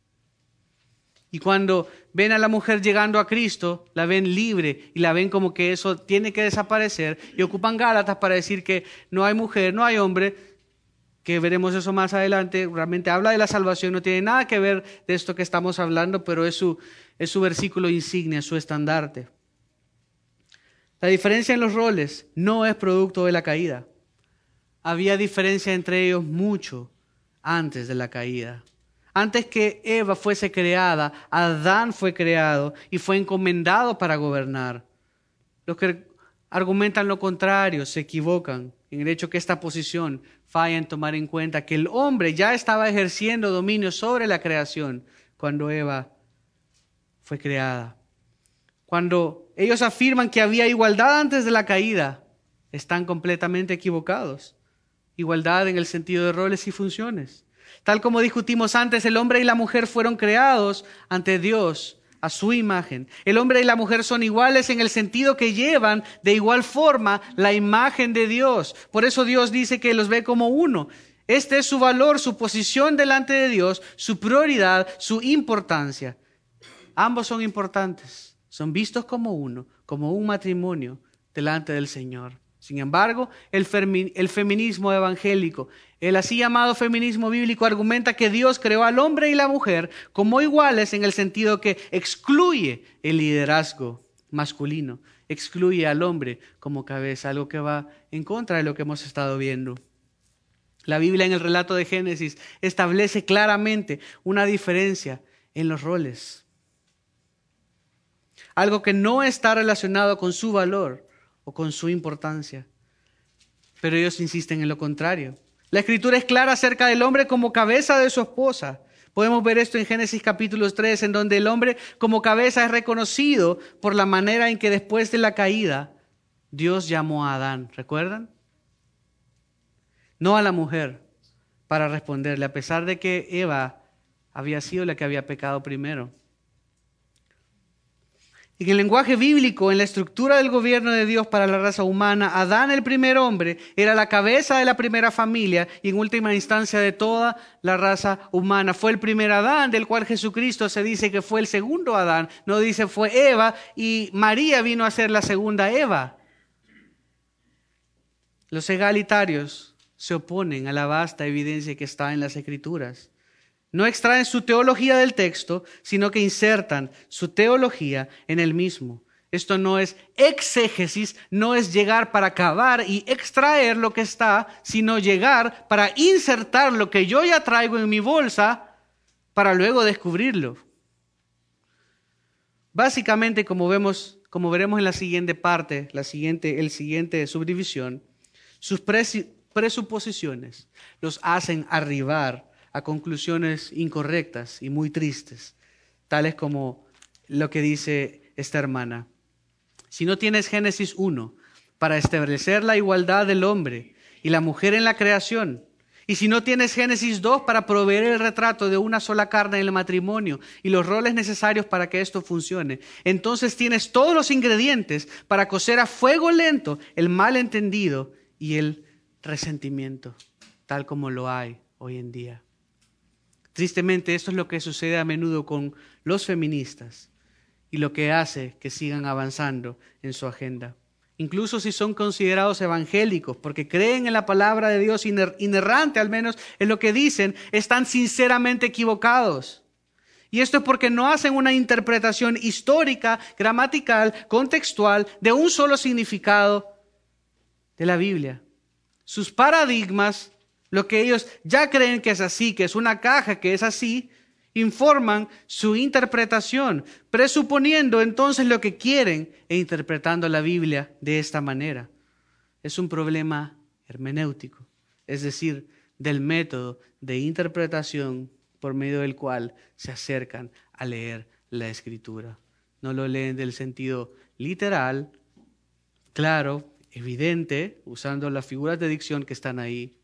Speaker 1: Y cuando ven a la mujer llegando a Cristo, la ven libre y la ven como que eso tiene que desaparecer y ocupan Gálatas para decir que no hay mujer, no hay hombre, que veremos eso más adelante, realmente habla de la salvación, no tiene nada que ver de esto que estamos hablando, pero es su, es su versículo insignia, su estandarte. La diferencia en los roles no es producto de la caída. Había diferencia entre ellos mucho antes de la caída. Antes que Eva fuese creada, Adán fue creado y fue encomendado para gobernar. Los que argumentan lo contrario se equivocan en el hecho que esta posición falla en tomar en cuenta que el hombre ya estaba ejerciendo dominio sobre la creación cuando Eva fue creada. Cuando ellos afirman que había igualdad antes de la caída, están completamente equivocados. Igualdad en el sentido de roles y funciones. Tal como discutimos antes, el hombre y la mujer fueron creados ante Dios a su imagen. El hombre y la mujer son iguales en el sentido que llevan de igual forma la imagen de Dios. Por eso Dios dice que los ve como uno. Este es su valor, su posición delante de Dios, su prioridad, su importancia. Ambos son importantes, son vistos como uno, como un matrimonio delante del Señor. Sin embargo, el, feminismo evangélico, el así llamado feminismo bíblico, argumenta que Dios creó al hombre y la mujer como iguales en el sentido que excluye el liderazgo masculino, excluye al hombre como cabeza, algo que va en contra de lo que hemos estado viendo. La Biblia en el relato de Génesis establece claramente una diferencia en los roles. Algo que no está relacionado con su valor, o con su importancia. Pero ellos insisten en lo contrario. La escritura es clara acerca del hombre como cabeza de su esposa. Podemos ver esto en Génesis capítulo 3, en donde el hombre como cabeza es reconocido por la manera en que después de la caída Dios llamó a Adán. ¿Recuerdan? No a la mujer para responderle, a pesar de que Eva había sido la que había pecado primero. En el lenguaje bíblico, en la estructura del gobierno de Dios para la raza humana, Adán, el primer hombre, era la cabeza de la primera familia y en última instancia de toda la raza humana. Fue el primer Adán, del cual Jesucristo se dice que fue el segundo Adán. No dice fue Eva y María vino a ser la segunda Eva. Los egalitarios se oponen a la vasta evidencia que está en las escrituras. No extraen su teología del texto, sino que insertan su teología en el mismo. Esto no es exégesis, no es llegar para acabar y extraer lo que está, sino llegar para insertar lo que yo ya traigo en mi bolsa para luego descubrirlo. Básicamente, como vemos, como veremos en la siguiente parte, la siguiente, el siguiente subdivisión, sus presuposiciones los hacen arribar a conclusiones incorrectas y muy tristes, tales como lo que dice esta hermana. Si no tienes Génesis 1 para establecer la igualdad del hombre y la mujer en la creación, y si no tienes Génesis 2 para proveer el retrato de una sola carne en el matrimonio y los roles necesarios para que esto funcione, entonces tienes todos los ingredientes para cocer a fuego lento el malentendido y el resentimiento, tal como lo hay hoy en día. Tristemente, esto es lo que sucede a menudo con los feministas y lo que hace que sigan avanzando en su agenda. Incluso si son considerados evangélicos, porque creen en la palabra de Dios inerrante, al menos en lo que dicen, están sinceramente equivocados. Y esto es porque no hacen una interpretación histórica, gramatical, contextual de un solo significado de la Biblia. Sus paradigmas lo que ellos ya creen que es así, que es una caja que es así, informan su interpretación, presuponiendo entonces lo que quieren e interpretando la Biblia de esta manera. Es un problema hermenéutico, es decir, del método de interpretación por medio del cual se acercan a leer la escritura. No lo leen del sentido literal, claro, evidente, usando las figuras de dicción que están ahí,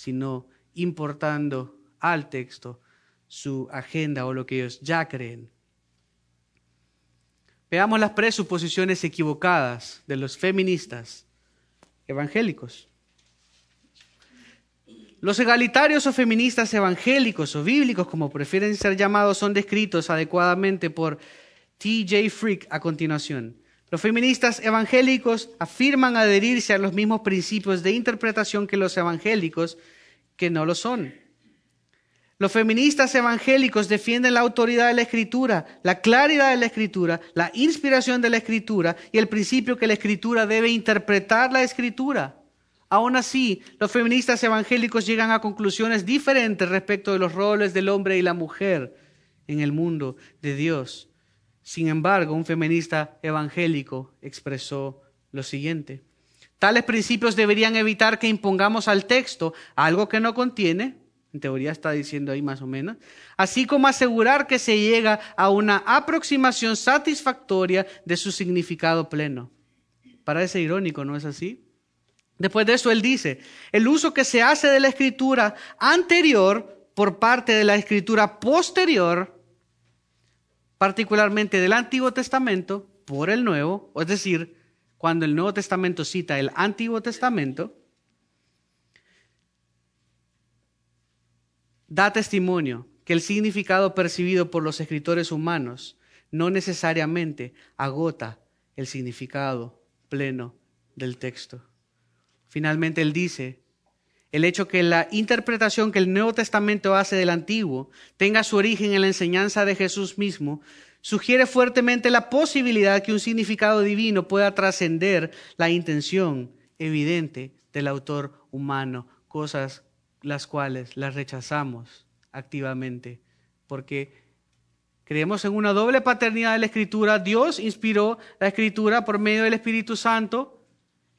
Speaker 1: sino importando al texto su agenda o lo que ellos ya creen. Veamos las presuposiciones equivocadas de los feministas evangélicos. Los egalitarios o feministas evangélicos o bíblicos, como prefieren ser llamados, son descritos adecuadamente por T.J. Frick a continuación. Los feministas evangélicos afirman adherirse a los mismos principios de interpretación que los evangélicos, que no lo son. Los feministas evangélicos defienden la autoridad de la escritura, la claridad de la escritura, la inspiración de la escritura y el principio que la escritura debe interpretar la escritura. Aún así, los feministas evangélicos llegan a conclusiones diferentes respecto de los roles del hombre y la mujer en el mundo de Dios. Sin embargo, un feminista evangélico expresó lo siguiente. Tales principios deberían evitar que impongamos al texto algo que no contiene, en teoría está diciendo ahí más o menos, así como asegurar que se llega a una aproximación satisfactoria de su significado pleno. Parece irónico, ¿no es así? Después de eso, él dice, el uso que se hace de la escritura anterior por parte de la escritura posterior, particularmente del Antiguo Testamento, por el Nuevo, es decir, cuando el Nuevo Testamento cita el Antiguo Testamento, da testimonio que el significado percibido por los escritores humanos no necesariamente agota el significado pleno del texto. Finalmente él dice, el hecho que la interpretación que el Nuevo Testamento hace del Antiguo tenga su origen en la enseñanza de Jesús mismo, sugiere fuertemente la posibilidad que un significado divino pueda trascender la intención evidente del autor humano, cosas las cuales las rechazamos activamente, porque creemos en una doble paternidad de la Escritura. Dios inspiró la Escritura por medio del Espíritu Santo,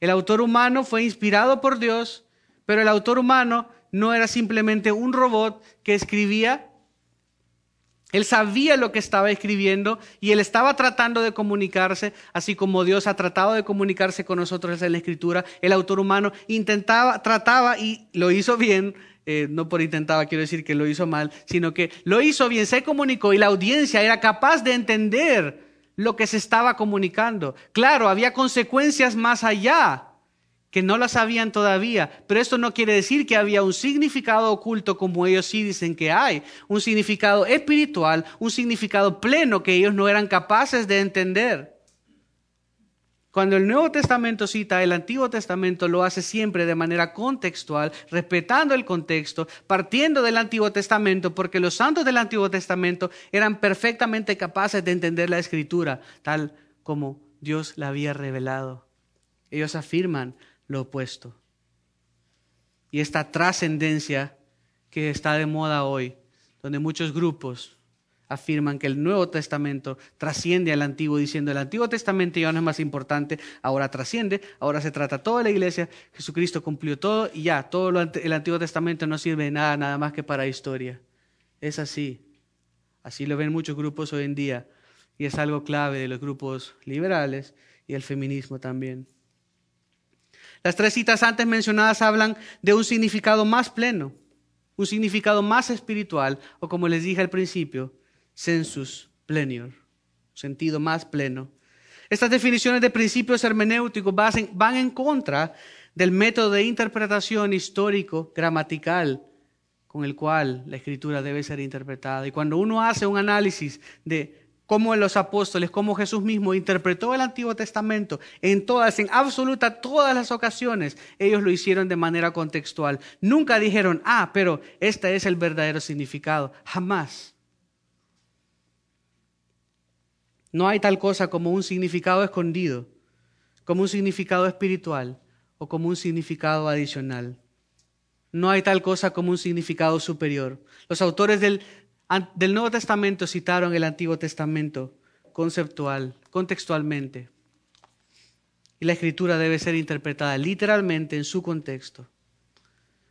Speaker 1: el autor humano fue inspirado por Dios, pero el autor humano no era simplemente un robot que escribía. Él sabía lo que estaba escribiendo y él estaba tratando de comunicarse, así como Dios ha tratado de comunicarse con nosotros en la escritura. El autor humano intentaba, trataba y lo hizo bien, eh, no por intentaba, quiero decir que lo hizo mal, sino que lo hizo bien, se comunicó y la audiencia era capaz de entender lo que se estaba comunicando. Claro, había consecuencias más allá que no las sabían todavía, pero esto no quiere decir que había un significado oculto como ellos sí dicen que hay, un significado espiritual, un significado pleno que ellos no eran capaces de entender. Cuando el Nuevo Testamento cita el Antiguo Testamento, lo hace siempre de manera contextual, respetando el contexto, partiendo del Antiguo Testamento, porque los santos del Antiguo Testamento eran perfectamente capaces de entender la Escritura, tal como Dios la había revelado. Ellos afirman lo opuesto. Y esta trascendencia que está de moda hoy, donde muchos grupos afirman que el Nuevo Testamento trasciende al Antiguo, diciendo el Antiguo Testamento ya no es más importante, ahora trasciende, ahora se trata toda la iglesia, Jesucristo cumplió todo y ya, todo el Antiguo Testamento no sirve de nada, nada más que para historia. Es así. Así lo ven muchos grupos hoy en día y es algo clave de los grupos liberales y el feminismo también. Las tres citas antes mencionadas hablan de un significado más pleno, un significado más espiritual, o como les dije al principio, sensus plenior, sentido más pleno. Estas definiciones de principios hermenéuticos van en contra del método de interpretación histórico, gramatical, con el cual la escritura debe ser interpretada. Y cuando uno hace un análisis de cómo los apóstoles, cómo Jesús mismo interpretó el Antiguo Testamento en todas, en absoluta todas las ocasiones, ellos lo hicieron de manera contextual. Nunca dijeron, ah, pero este es el verdadero significado. Jamás. No hay tal cosa como un significado escondido, como un significado espiritual o como un significado adicional. No hay tal cosa como un significado superior. Los autores del, del Nuevo Testamento citaron el Antiguo Testamento conceptual, contextualmente. Y la escritura debe ser interpretada literalmente en su contexto.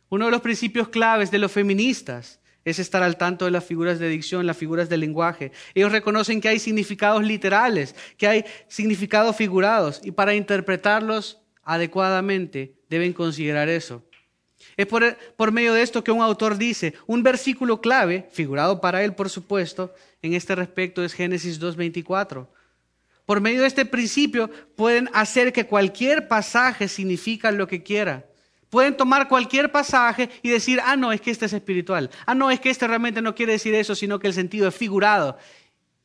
Speaker 1: Uno de los principios claves de los feministas es estar al tanto de las figuras de dicción, las figuras de lenguaje. Ellos reconocen que hay significados literales, que hay significados figurados, y para interpretarlos adecuadamente deben considerar eso. Es por, por, medio de esto que un autor dice, un versículo clave, figurado para él por supuesto, en este respecto es Génesis 2.24. Por medio de este principio pueden hacer que cualquier pasaje signifique lo que quiera. Pueden tomar cualquier pasaje y decir, ah, no, es que este es espiritual. Ah, no, es que este realmente no quiere decir eso, sino que el sentido es figurado.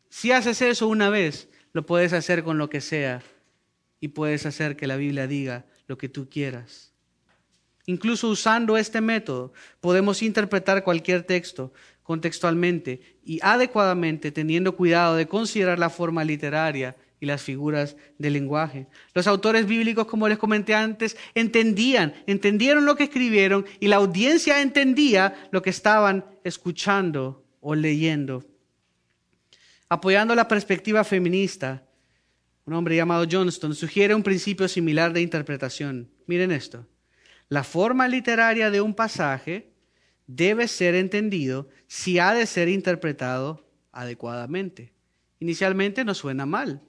Speaker 1: Si haces eso una vez, lo puedes hacer con lo que sea y puedes hacer que la Biblia diga lo que tú quieras. Incluso usando este método, podemos interpretar cualquier texto contextualmente y adecuadamente, teniendo cuidado de considerar la forma literaria y las figuras del lenguaje. Los autores bíblicos, como les comenté antes, entendían, entendieron lo que escribieron y la audiencia entendía lo que estaban escuchando o leyendo. Apoyando la perspectiva feminista, un hombre llamado Johnston sugiere un principio similar de interpretación. Miren esto. La forma literaria de un pasaje debe ser entendido si ha de ser interpretado adecuadamente. Inicialmente no suena mal.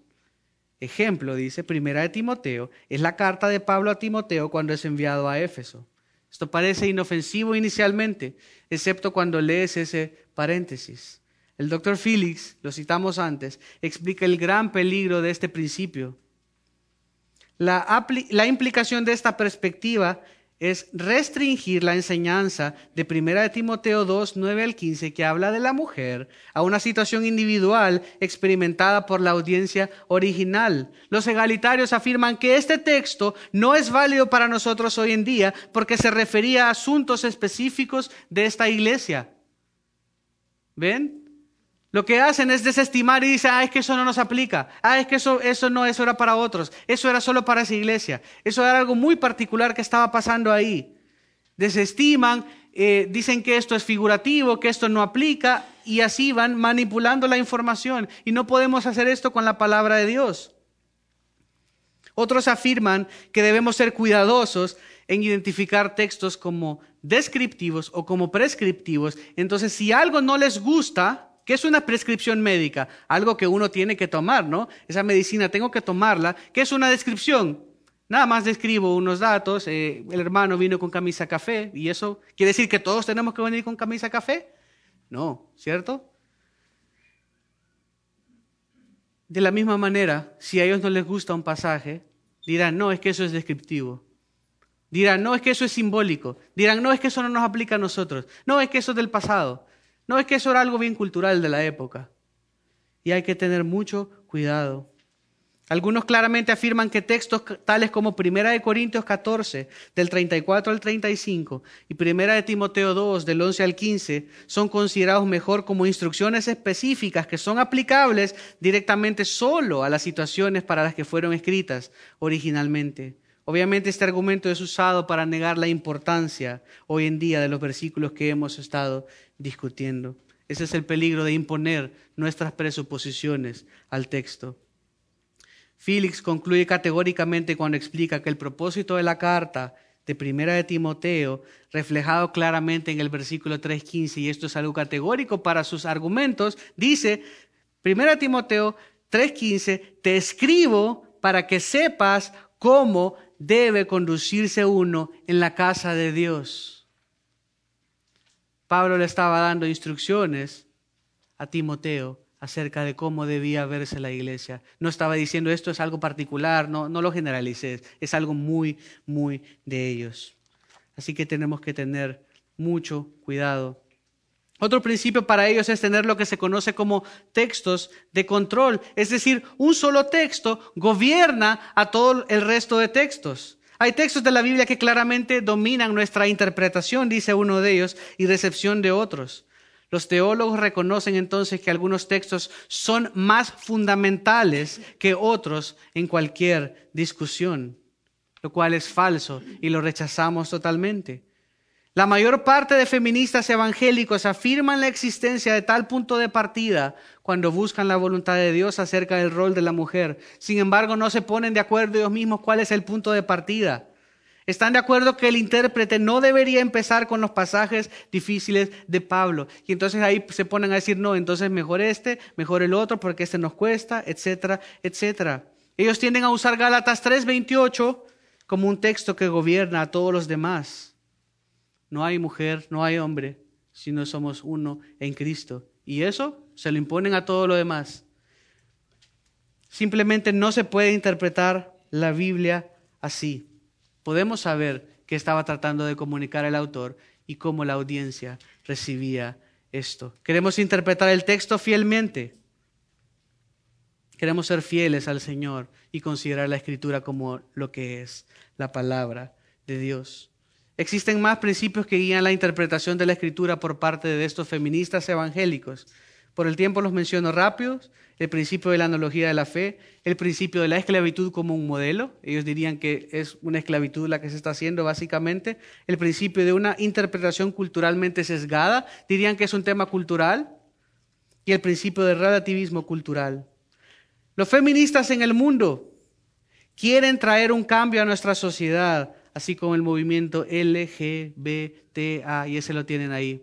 Speaker 1: Ejemplo, dice Primera de Timoteo, es la carta de Pablo a Timoteo cuando es enviado a Éfeso. Esto parece inofensivo inicialmente, excepto cuando lees ese paréntesis. El doctor Felix, lo citamos antes, explica el gran peligro de este principio. La, la implicación de esta perspectiva es restringir la enseñanza de 1 de Timoteo 2, 9 al 15, que habla de la mujer, a una situación individual experimentada por la audiencia original. Los egalitarios afirman que este texto no es válido para nosotros hoy en día porque se refería a asuntos específicos de esta iglesia. ¿Ven? Lo que hacen es desestimar y dicen, ah, es que eso no nos aplica, ah, es que eso, eso no, eso era para otros, eso era solo para esa iglesia, eso era algo muy particular que estaba pasando ahí. Desestiman, eh, dicen que esto es figurativo, que esto no aplica, y así van manipulando la información. Y no podemos hacer esto con la palabra de Dios. Otros afirman que debemos ser cuidadosos en identificar textos como descriptivos o como prescriptivos. Entonces, si algo no les gusta, ¿Qué es una prescripción médica? Algo que uno tiene que tomar, ¿no? Esa medicina tengo que tomarla. ¿Qué es una descripción? Nada más describo unos datos. Eh, el hermano vino con camisa café y eso quiere decir que todos tenemos que venir con camisa café. No, ¿cierto? De la misma manera, si a ellos no les gusta un pasaje, dirán, no, es que eso es descriptivo. Dirán, no, es que eso es simbólico. Dirán, no, es que eso no nos aplica a nosotros. No, es que eso es del pasado. No, es que eso era algo bien cultural de la época. Y hay que tener mucho cuidado. Algunos claramente afirman que textos tales como Primera de Corintios 14, del 34 al 35, y Primera de Timoteo 2, del 11 al 15, son considerados mejor como instrucciones específicas que son aplicables directamente solo a las situaciones para las que fueron escritas originalmente. Obviamente este argumento es usado para negar la importancia hoy en día de los versículos que hemos estado discutiendo. Ese es el peligro de imponer nuestras presuposiciones al texto. Félix concluye categóricamente cuando explica que el propósito de la carta de Primera de Timoteo, reflejado claramente en el versículo 3.15, y esto es algo categórico para sus argumentos, dice, Primera de Timoteo 3.15, te escribo para que sepas cómo debe conducirse uno en la casa de Dios. Pablo le estaba dando instrucciones a Timoteo acerca de cómo debía verse la iglesia. No estaba diciendo esto es algo particular, no, no lo generalices, es algo muy, muy de ellos. Así que tenemos que tener mucho cuidado otro principio para ellos es tener lo que se conoce como textos de control, es decir, un solo texto gobierna a todo el resto de textos. Hay textos de la Biblia que claramente dominan nuestra interpretación, dice uno de ellos, y recepción de otros. Los teólogos reconocen entonces que algunos textos son más fundamentales que otros en cualquier discusión, lo cual es falso y lo rechazamos totalmente. La mayor parte de feministas evangélicos afirman la existencia de tal punto de partida cuando buscan la voluntad de Dios acerca del rol de la mujer. Sin embargo, no se ponen de acuerdo ellos mismos cuál es el punto de partida. Están de acuerdo que el intérprete no debería empezar con los pasajes difíciles de Pablo. Y entonces ahí se ponen a decir, no, entonces mejor este, mejor el otro, porque este nos cuesta, etcétera, etcétera. Ellos tienden a usar Gálatas 3:28 como un texto que gobierna a todos los demás. No hay mujer, no hay hombre, sino somos uno en Cristo. Y eso se lo imponen a todo lo demás. Simplemente no se puede interpretar la Biblia así. Podemos saber qué estaba tratando de comunicar el autor y cómo la audiencia recibía esto. Queremos interpretar el texto fielmente. Queremos ser fieles al Señor y considerar la escritura como lo que es, la palabra de Dios. Existen más principios que guían la interpretación de la escritura por parte de estos feministas evangélicos. Por el tiempo los menciono rápidos. El principio de la analogía de la fe, el principio de la esclavitud como un modelo. Ellos dirían que es una esclavitud la que se está haciendo básicamente. El principio de una interpretación culturalmente sesgada. Dirían que es un tema cultural. Y el principio del relativismo cultural. Los feministas en el mundo quieren traer un cambio a nuestra sociedad, así como el movimiento LGBTA, y ese lo tienen ahí.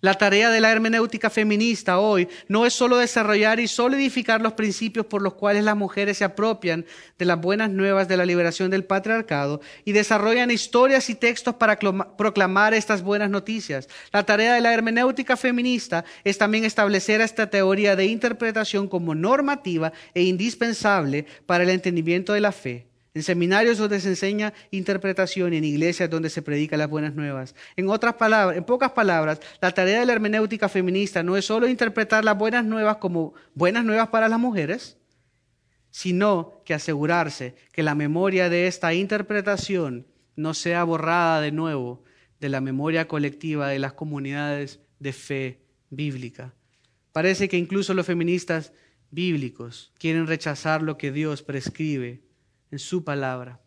Speaker 1: La tarea de la hermenéutica feminista hoy no es solo desarrollar y solidificar los principios por los cuales las mujeres se apropian de las buenas nuevas de la liberación del patriarcado y desarrollan historias y textos para proclamar estas buenas noticias. La tarea de la hermenéutica feminista es también establecer esta teoría de interpretación como normativa e indispensable para el entendimiento de la fe en seminarios donde se enseña interpretación en iglesias donde se predica las buenas nuevas. En otras palabras, en pocas palabras, la tarea de la hermenéutica feminista no es solo interpretar las buenas nuevas como buenas nuevas para las mujeres, sino que asegurarse que la memoria de esta interpretación no sea borrada de nuevo de la memoria colectiva de las comunidades de fe bíblica. Parece que incluso los feministas bíblicos quieren rechazar lo que Dios prescribe en su palabra,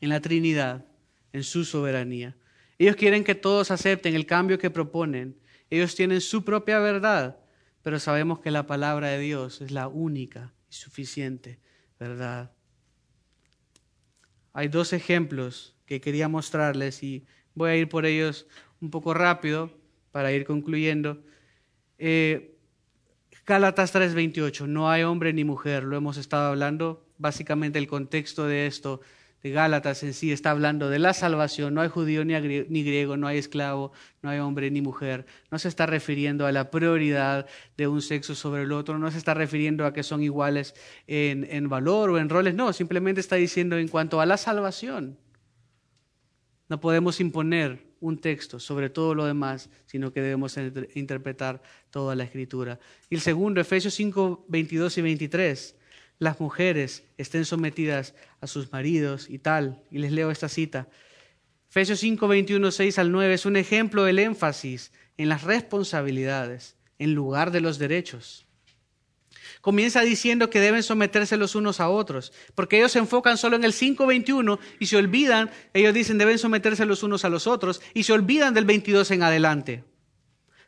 Speaker 1: en la Trinidad, en su soberanía. Ellos quieren que todos acepten el cambio que proponen. Ellos tienen su propia verdad, pero sabemos que la palabra de Dios es la única y suficiente verdad. Hay dos ejemplos que quería mostrarles y voy a ir por ellos un poco rápido para ir concluyendo. Eh, Gálatas 3:28, no hay hombre ni mujer, lo hemos estado hablando básicamente el contexto de esto, de Gálatas en sí, está hablando de la salvación. No hay judío ni, griego, no hay esclavo, no hay hombre ni mujer. No se está refiriendo a la prioridad de un sexo sobre el otro, no se está refiriendo a que son iguales en, en valor o en roles, no, simplemente está diciendo en cuanto a la salvación. No podemos imponer un texto sobre todo lo demás, sino que debemos interpretar toda la escritura. Y el segundo, Efesios 5, 22 y 23 las mujeres estén sometidas a sus maridos y tal. Y les leo esta cita. Efesios 5, 21, 6 al 9 es un ejemplo del énfasis en las responsabilidades en lugar de los derechos. Comienza diciendo que deben someterse los unos a otros, porque ellos se enfocan solo en el 5.21 y se olvidan, ellos dicen deben someterse los unos a los otros y se olvidan del 22 en adelante.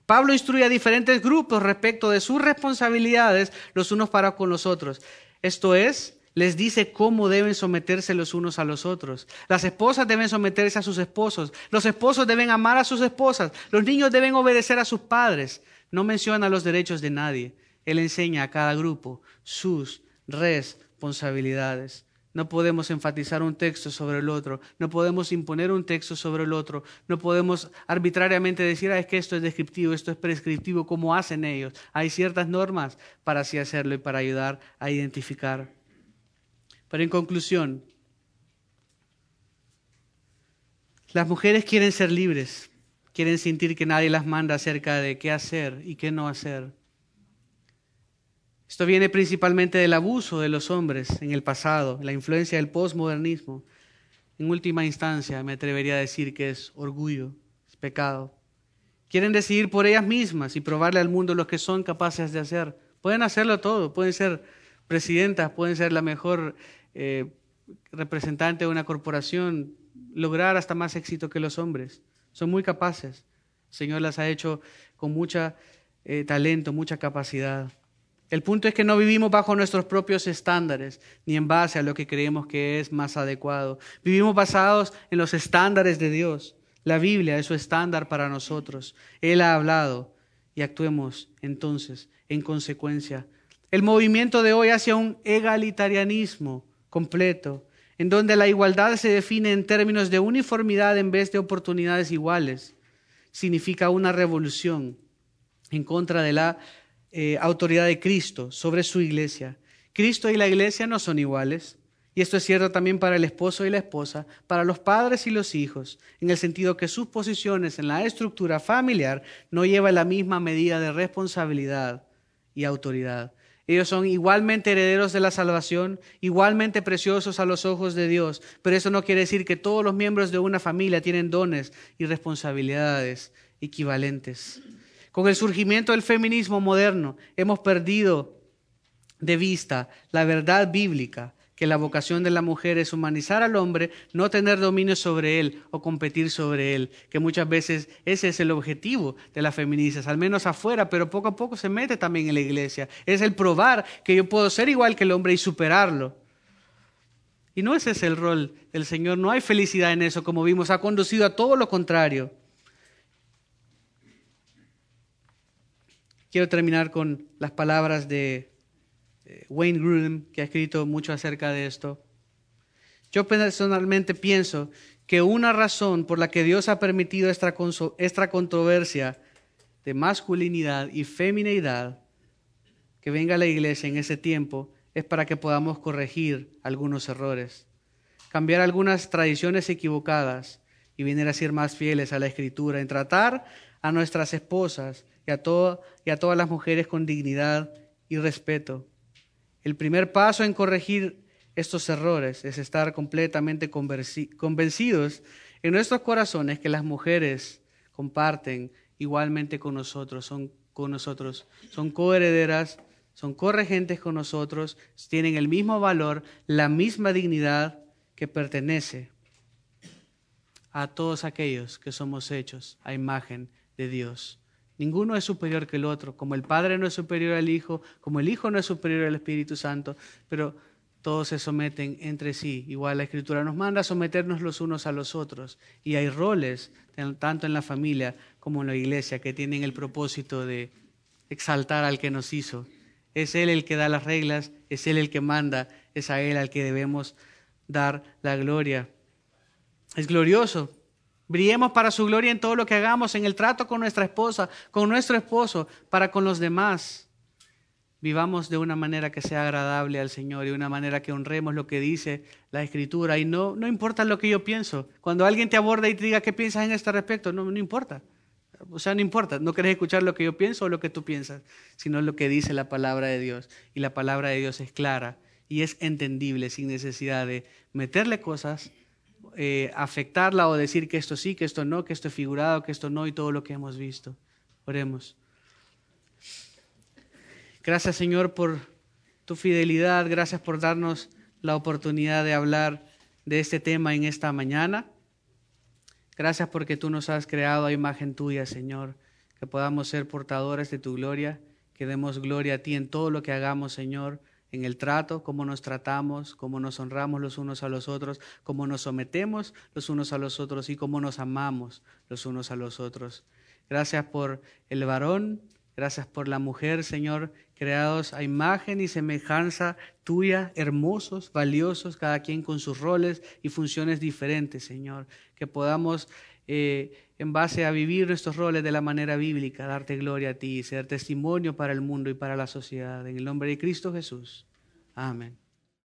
Speaker 1: Pablo instruye a diferentes grupos respecto de sus responsabilidades los unos para con los otros. Esto es, les dice cómo deben someterse los unos a los otros. Las esposas deben someterse a sus esposos. Los esposos deben amar a sus esposas. Los niños deben obedecer a sus padres. No menciona los derechos de nadie. Él enseña a cada grupo sus responsabilidades. No podemos enfatizar un texto sobre el otro, no podemos imponer un texto sobre el otro, no podemos arbitrariamente decir, ah, es que esto es descriptivo, esto es prescriptivo, como hacen ellos. Hay ciertas normas para así hacerlo y para ayudar a identificar. Pero en conclusión, las mujeres quieren ser libres, quieren sentir que nadie las manda acerca de qué hacer y qué no hacer. Esto viene principalmente del abuso de los hombres en el pasado, la influencia del posmodernismo. En última instancia, me atrevería a decir que es orgullo, es pecado. Quieren decidir por ellas mismas y probarle al mundo lo que son capaces de hacer. Pueden hacerlo todo, pueden ser presidentas, pueden ser la mejor eh, representante de una corporación, lograr hasta más éxito que los hombres. Son muy capaces. El Señor las ha hecho con mucha eh, talento, mucha capacidad. El punto es que no vivimos bajo nuestros propios estándares, ni en base a lo que creemos que es más adecuado. Vivimos basados en los estándares de Dios. La Biblia es su estándar para nosotros. Él ha hablado y actuemos entonces en consecuencia. El movimiento de hoy hacia un egalitarianismo completo, en donde la igualdad se define en términos de uniformidad en vez de oportunidades iguales, significa una revolución en contra de la eh, autoridad de Cristo sobre su iglesia. Cristo y la iglesia no son iguales. Y esto es cierto también para el esposo y la esposa, para los padres y los hijos, en el sentido que sus posiciones en la estructura familiar no llevan la misma medida de responsabilidad y autoridad. Ellos son igualmente herederos de la salvación, igualmente preciosos a los ojos de Dios, pero eso no quiere decir que todos los miembros de una familia tienen dones y responsabilidades equivalentes. Con el surgimiento del feminismo moderno hemos perdido de vista la verdad bíblica que la vocación de la mujer es humanizar al hombre, no tener dominio sobre él o competir sobre él, que muchas veces ese es el objetivo de las feministas, al menos afuera, pero poco a poco se mete también en la iglesia. Es el probar que yo puedo ser igual que el hombre y superarlo. Y no ese es el rol del Señor, no hay felicidad en eso, como vimos, ha conducido a todo lo contrario. Quiero terminar con las palabras de eh, Wayne Grudem, que ha escrito mucho acerca de esto. Yo personalmente pienso que una razón por la que Dios ha permitido esta, esta controversia de masculinidad y feminidad que venga a la iglesia en ese tiempo es para que podamos corregir algunos errores, cambiar algunas tradiciones equivocadas y venir a ser más fieles a la escritura, en tratar a nuestras esposas y a, y a todas las mujeres con dignidad y respeto. El primer paso en corregir estos errores es estar completamente convencidos en nuestros corazones que las mujeres comparten igualmente con nosotros, son con nosotros, son coherederas, son corregentes con nosotros, tienen el mismo valor, la misma dignidad que pertenece a todos aquellos que somos hechos a imagen de Dios. Ninguno es superior que el otro, como el Padre no es superior al Hijo, como el Hijo no es superior al Espíritu Santo, pero todos se someten entre sí. Igual la Escritura nos manda a someternos los unos a los otros. Y hay roles, tanto en la familia como en la iglesia, que tienen el propósito de exaltar al que nos hizo. Es Él el que da las reglas, es Él el que manda, es a Él al que debemos dar la gloria. Es glorioso Brillemos para su gloria en todo lo que hagamos, en el trato con nuestra esposa, con nuestro esposo, para con los demás. Vivamos de una manera que sea agradable al Señor y de una manera que honremos lo que dice la Escritura. Y no, no importa lo que yo pienso. Cuando alguien te aborda y te diga qué piensas en este respecto, no, no importa. O sea, no importa. No querés escuchar lo que yo pienso o lo que tú piensas, sino lo que dice la palabra de Dios. Y la palabra de Dios es clara y es entendible sin necesidad de meterle cosas eh, afectarla o decir que esto sí, que esto no, que esto es figurado, que esto no y todo lo que hemos visto. Oremos. Gracias Señor por tu fidelidad, gracias por darnos la oportunidad de hablar de este tema en esta mañana. Gracias porque tú nos has creado a imagen tuya, Señor, que podamos ser portadores de tu gloria, que demos gloria a ti en todo lo que hagamos, Señor en el trato, cómo nos tratamos, cómo nos honramos los unos a los otros, cómo nos sometemos los unos a los otros y cómo nos amamos los unos a los otros. Gracias por el varón, gracias por la mujer, Señor, creados a imagen y semejanza tuya, hermosos, valiosos, cada quien con sus roles y funciones diferentes, Señor. Que podamos, eh, en base a vivir nuestros roles de la manera bíblica, darte gloria a ti, ser testimonio para el mundo y para la sociedad. En el nombre de Cristo Jesús. Amén.